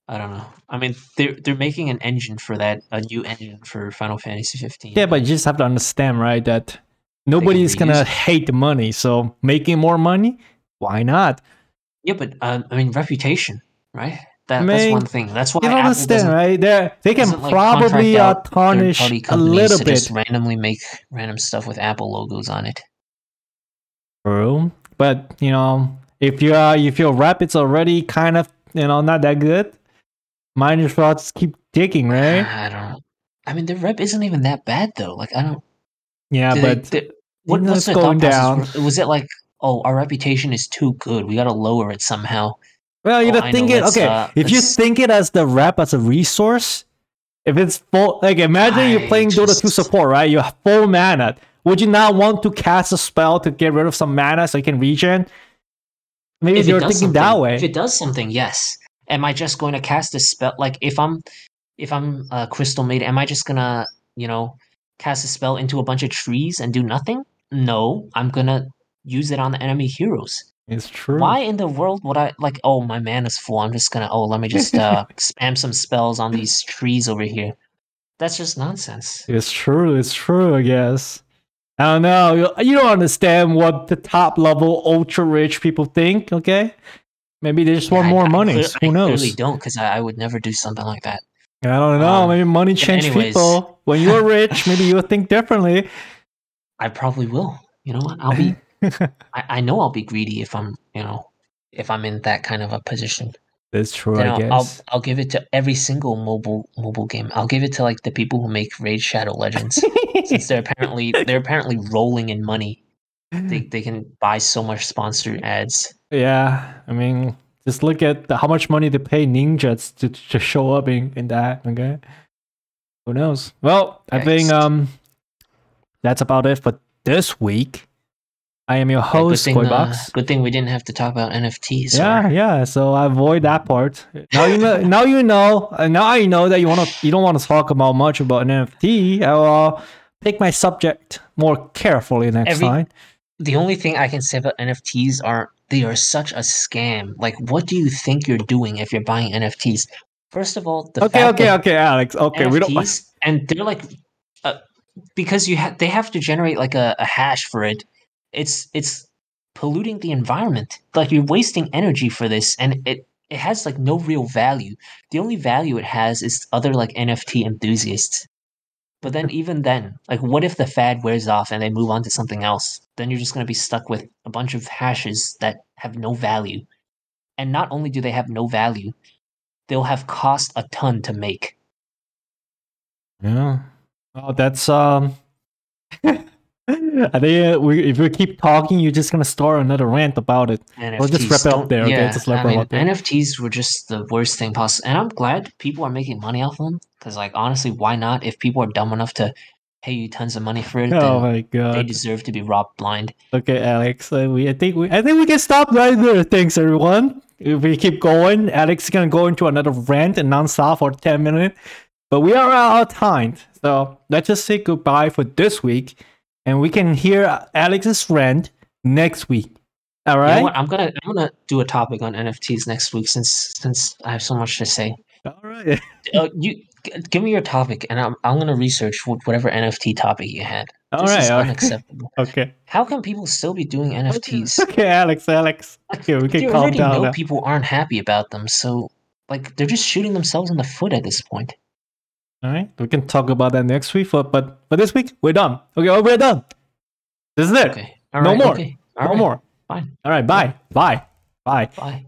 [SPEAKER 2] I don't know. I mean, they're they're making an engine for that, a new engine for Final Fantasy 15.
[SPEAKER 1] Yeah, but you just have to understand, right, that nobody's gonna
[SPEAKER 2] it.
[SPEAKER 1] hate the money. So making more money, why not?
[SPEAKER 2] Yeah, but um, I mean, reputation, right? That,
[SPEAKER 1] I
[SPEAKER 2] that's one thing. That's why
[SPEAKER 1] You don't
[SPEAKER 2] Apple
[SPEAKER 1] understand, right? They they can
[SPEAKER 2] doesn't, like,
[SPEAKER 1] probably uh, tarnish a little bit.
[SPEAKER 2] just randomly make random stuff with Apple logos on it.
[SPEAKER 1] True, but you know, if you uh, if your rep it's already kind of you know not that good, as well just keep digging, right?
[SPEAKER 2] I don't. I mean, the rep isn't even that bad though. Like I don't.
[SPEAKER 1] Yeah,
[SPEAKER 2] do
[SPEAKER 1] but
[SPEAKER 2] they- what, what's their
[SPEAKER 1] going down.
[SPEAKER 2] process? Was it like, oh, our reputation is too good. We got to lower it somehow.
[SPEAKER 1] well, you
[SPEAKER 2] oh,
[SPEAKER 1] know, think
[SPEAKER 2] know,
[SPEAKER 1] it. Okay,
[SPEAKER 2] uh,
[SPEAKER 1] if you think it as the rep as a resource, if it's full, like imagine you're
[SPEAKER 2] I
[SPEAKER 1] playing Dota 2 support, right? You have full mana. Would you not want to cast a spell to get rid of some mana so you can regen? Maybe
[SPEAKER 2] If
[SPEAKER 1] you're thinking that way.
[SPEAKER 2] If it does something, yes. Am I just going to cast a spell? Like if I'm, if I'm a crystal maid, am I just gonna, you know, cast a spell into a bunch of trees and do nothing? No, I'm gonna use it on the enemy heroes.
[SPEAKER 1] It's true.
[SPEAKER 2] Why in the world would I like? Oh, my man is full. I'm just gonna. Oh, let me just uh, spam some spells on these trees over here. That's just nonsense.
[SPEAKER 1] It's true. It's true. I guess. I don't know. You, don't understand what the top level ultra rich people think. Okay, maybe they just want
[SPEAKER 2] I-
[SPEAKER 1] more
[SPEAKER 2] I
[SPEAKER 1] money.
[SPEAKER 2] clear-
[SPEAKER 1] Who knows?
[SPEAKER 2] I really don't, because I, I would never do something like that.
[SPEAKER 1] I don't know.
[SPEAKER 2] Um,
[SPEAKER 1] maybe money change
[SPEAKER 2] anyways.
[SPEAKER 1] people. When you're rich, maybe you'll think differently.
[SPEAKER 2] I probably will. You know what? I'll be. I, I know I'll be greedy if I'm. You know, if I'm in that kind of a position.
[SPEAKER 1] That's true.
[SPEAKER 2] Then
[SPEAKER 1] I
[SPEAKER 2] I'll,
[SPEAKER 1] guess.
[SPEAKER 2] I'll I'll give it to every single mobile mobile game. I'll give it to like the people who make Raid Shadow Legends, since they're apparently they're apparently rolling in money. They they can buy so much sponsored ads.
[SPEAKER 1] yeah, I mean, just look at the, how much money they pay ninjas to, to show up in, in that. Okay, who knows? Well, I think um, that's about it for this week. I am your
[SPEAKER 2] Yeah, good
[SPEAKER 1] host,
[SPEAKER 2] thing, uh, good thing we didn't have to talk about NFTs.
[SPEAKER 1] Yeah,
[SPEAKER 2] or-
[SPEAKER 1] yeah. So I avoid that part. Now you know. now you know. uh, Now I know that you want to. You don't want to talk about much about an NFT. I will pick my subject more carefully next
[SPEAKER 2] Every-
[SPEAKER 1] time.
[SPEAKER 2] the only thing I can say about NFTs are they are such a scam. Like, what do you think you're doing if you're buying NFTs? First of all, the
[SPEAKER 1] Okay, okay, okay, Alex. Okay, we don't.
[SPEAKER 2] And they're like, because you have they have to generate like a, a hash for it. It's it's polluting the environment. Like you're wasting energy for this, and it it has like no real value. The only value it has is other like NFT enthusiasts. But then even then, like what if the fad wears off and they move on to something else? Then you're just gonna be stuck with a bunch of hashes that have no value. And not only do they have no value, they'll have cost a ton to make.
[SPEAKER 1] Yeah. Well, that's um. I think we, if we keep talking, you're just gonna start another rant about it.
[SPEAKER 2] NFTs.
[SPEAKER 1] We'll just wrap it up
[SPEAKER 2] don't-
[SPEAKER 1] there, okay?
[SPEAKER 2] Yeah,
[SPEAKER 1] Just wrap
[SPEAKER 2] I mean,
[SPEAKER 1] there.
[SPEAKER 2] NFTs were just the worst thing possible, and I'm glad people are making money off them. Because, like, honestly, why not? If people are dumb enough to pay you tons of money for it,
[SPEAKER 1] Oh
[SPEAKER 2] then
[SPEAKER 1] my
[SPEAKER 2] they deserve to be robbed blind.
[SPEAKER 1] Okay, Alex. Uh, we I think we I think we can stop right there. Thanks, everyone. If we keep going, Alex is gonna go into another rant and non-stop for ten minutes. But we are out of time, so let's just say goodbye for this week, and we can hear Alex's rant next week. All right.
[SPEAKER 2] You know? I'm gonna I'm gonna do a topic on NFTs next week since since I have so much to say.
[SPEAKER 1] All right.
[SPEAKER 2] Uh, you give me your topic, and I'm I'm gonna research whatever NFT topic you had.
[SPEAKER 1] All
[SPEAKER 2] this
[SPEAKER 1] right.
[SPEAKER 2] is
[SPEAKER 1] all right.
[SPEAKER 2] unacceptable.
[SPEAKER 1] Okay.
[SPEAKER 2] How can people still be doing NFTs?
[SPEAKER 1] Okay, Alex. Alex. Okay, we can
[SPEAKER 2] you
[SPEAKER 1] calm
[SPEAKER 2] already
[SPEAKER 1] down.
[SPEAKER 2] know
[SPEAKER 1] now.
[SPEAKER 2] people aren't happy about them, so like they're just shooting themselves in the foot at this point.
[SPEAKER 1] All right, we can talk about that next week. For but for this week, we're done. Okay, oh, we're done. This is it.
[SPEAKER 2] Okay. All
[SPEAKER 1] No
[SPEAKER 2] right,
[SPEAKER 1] more.
[SPEAKER 2] Okay.
[SPEAKER 1] no
[SPEAKER 2] right,
[SPEAKER 1] more.
[SPEAKER 2] Fine.
[SPEAKER 1] All right. Bye. Bye. Bye.
[SPEAKER 2] Bye.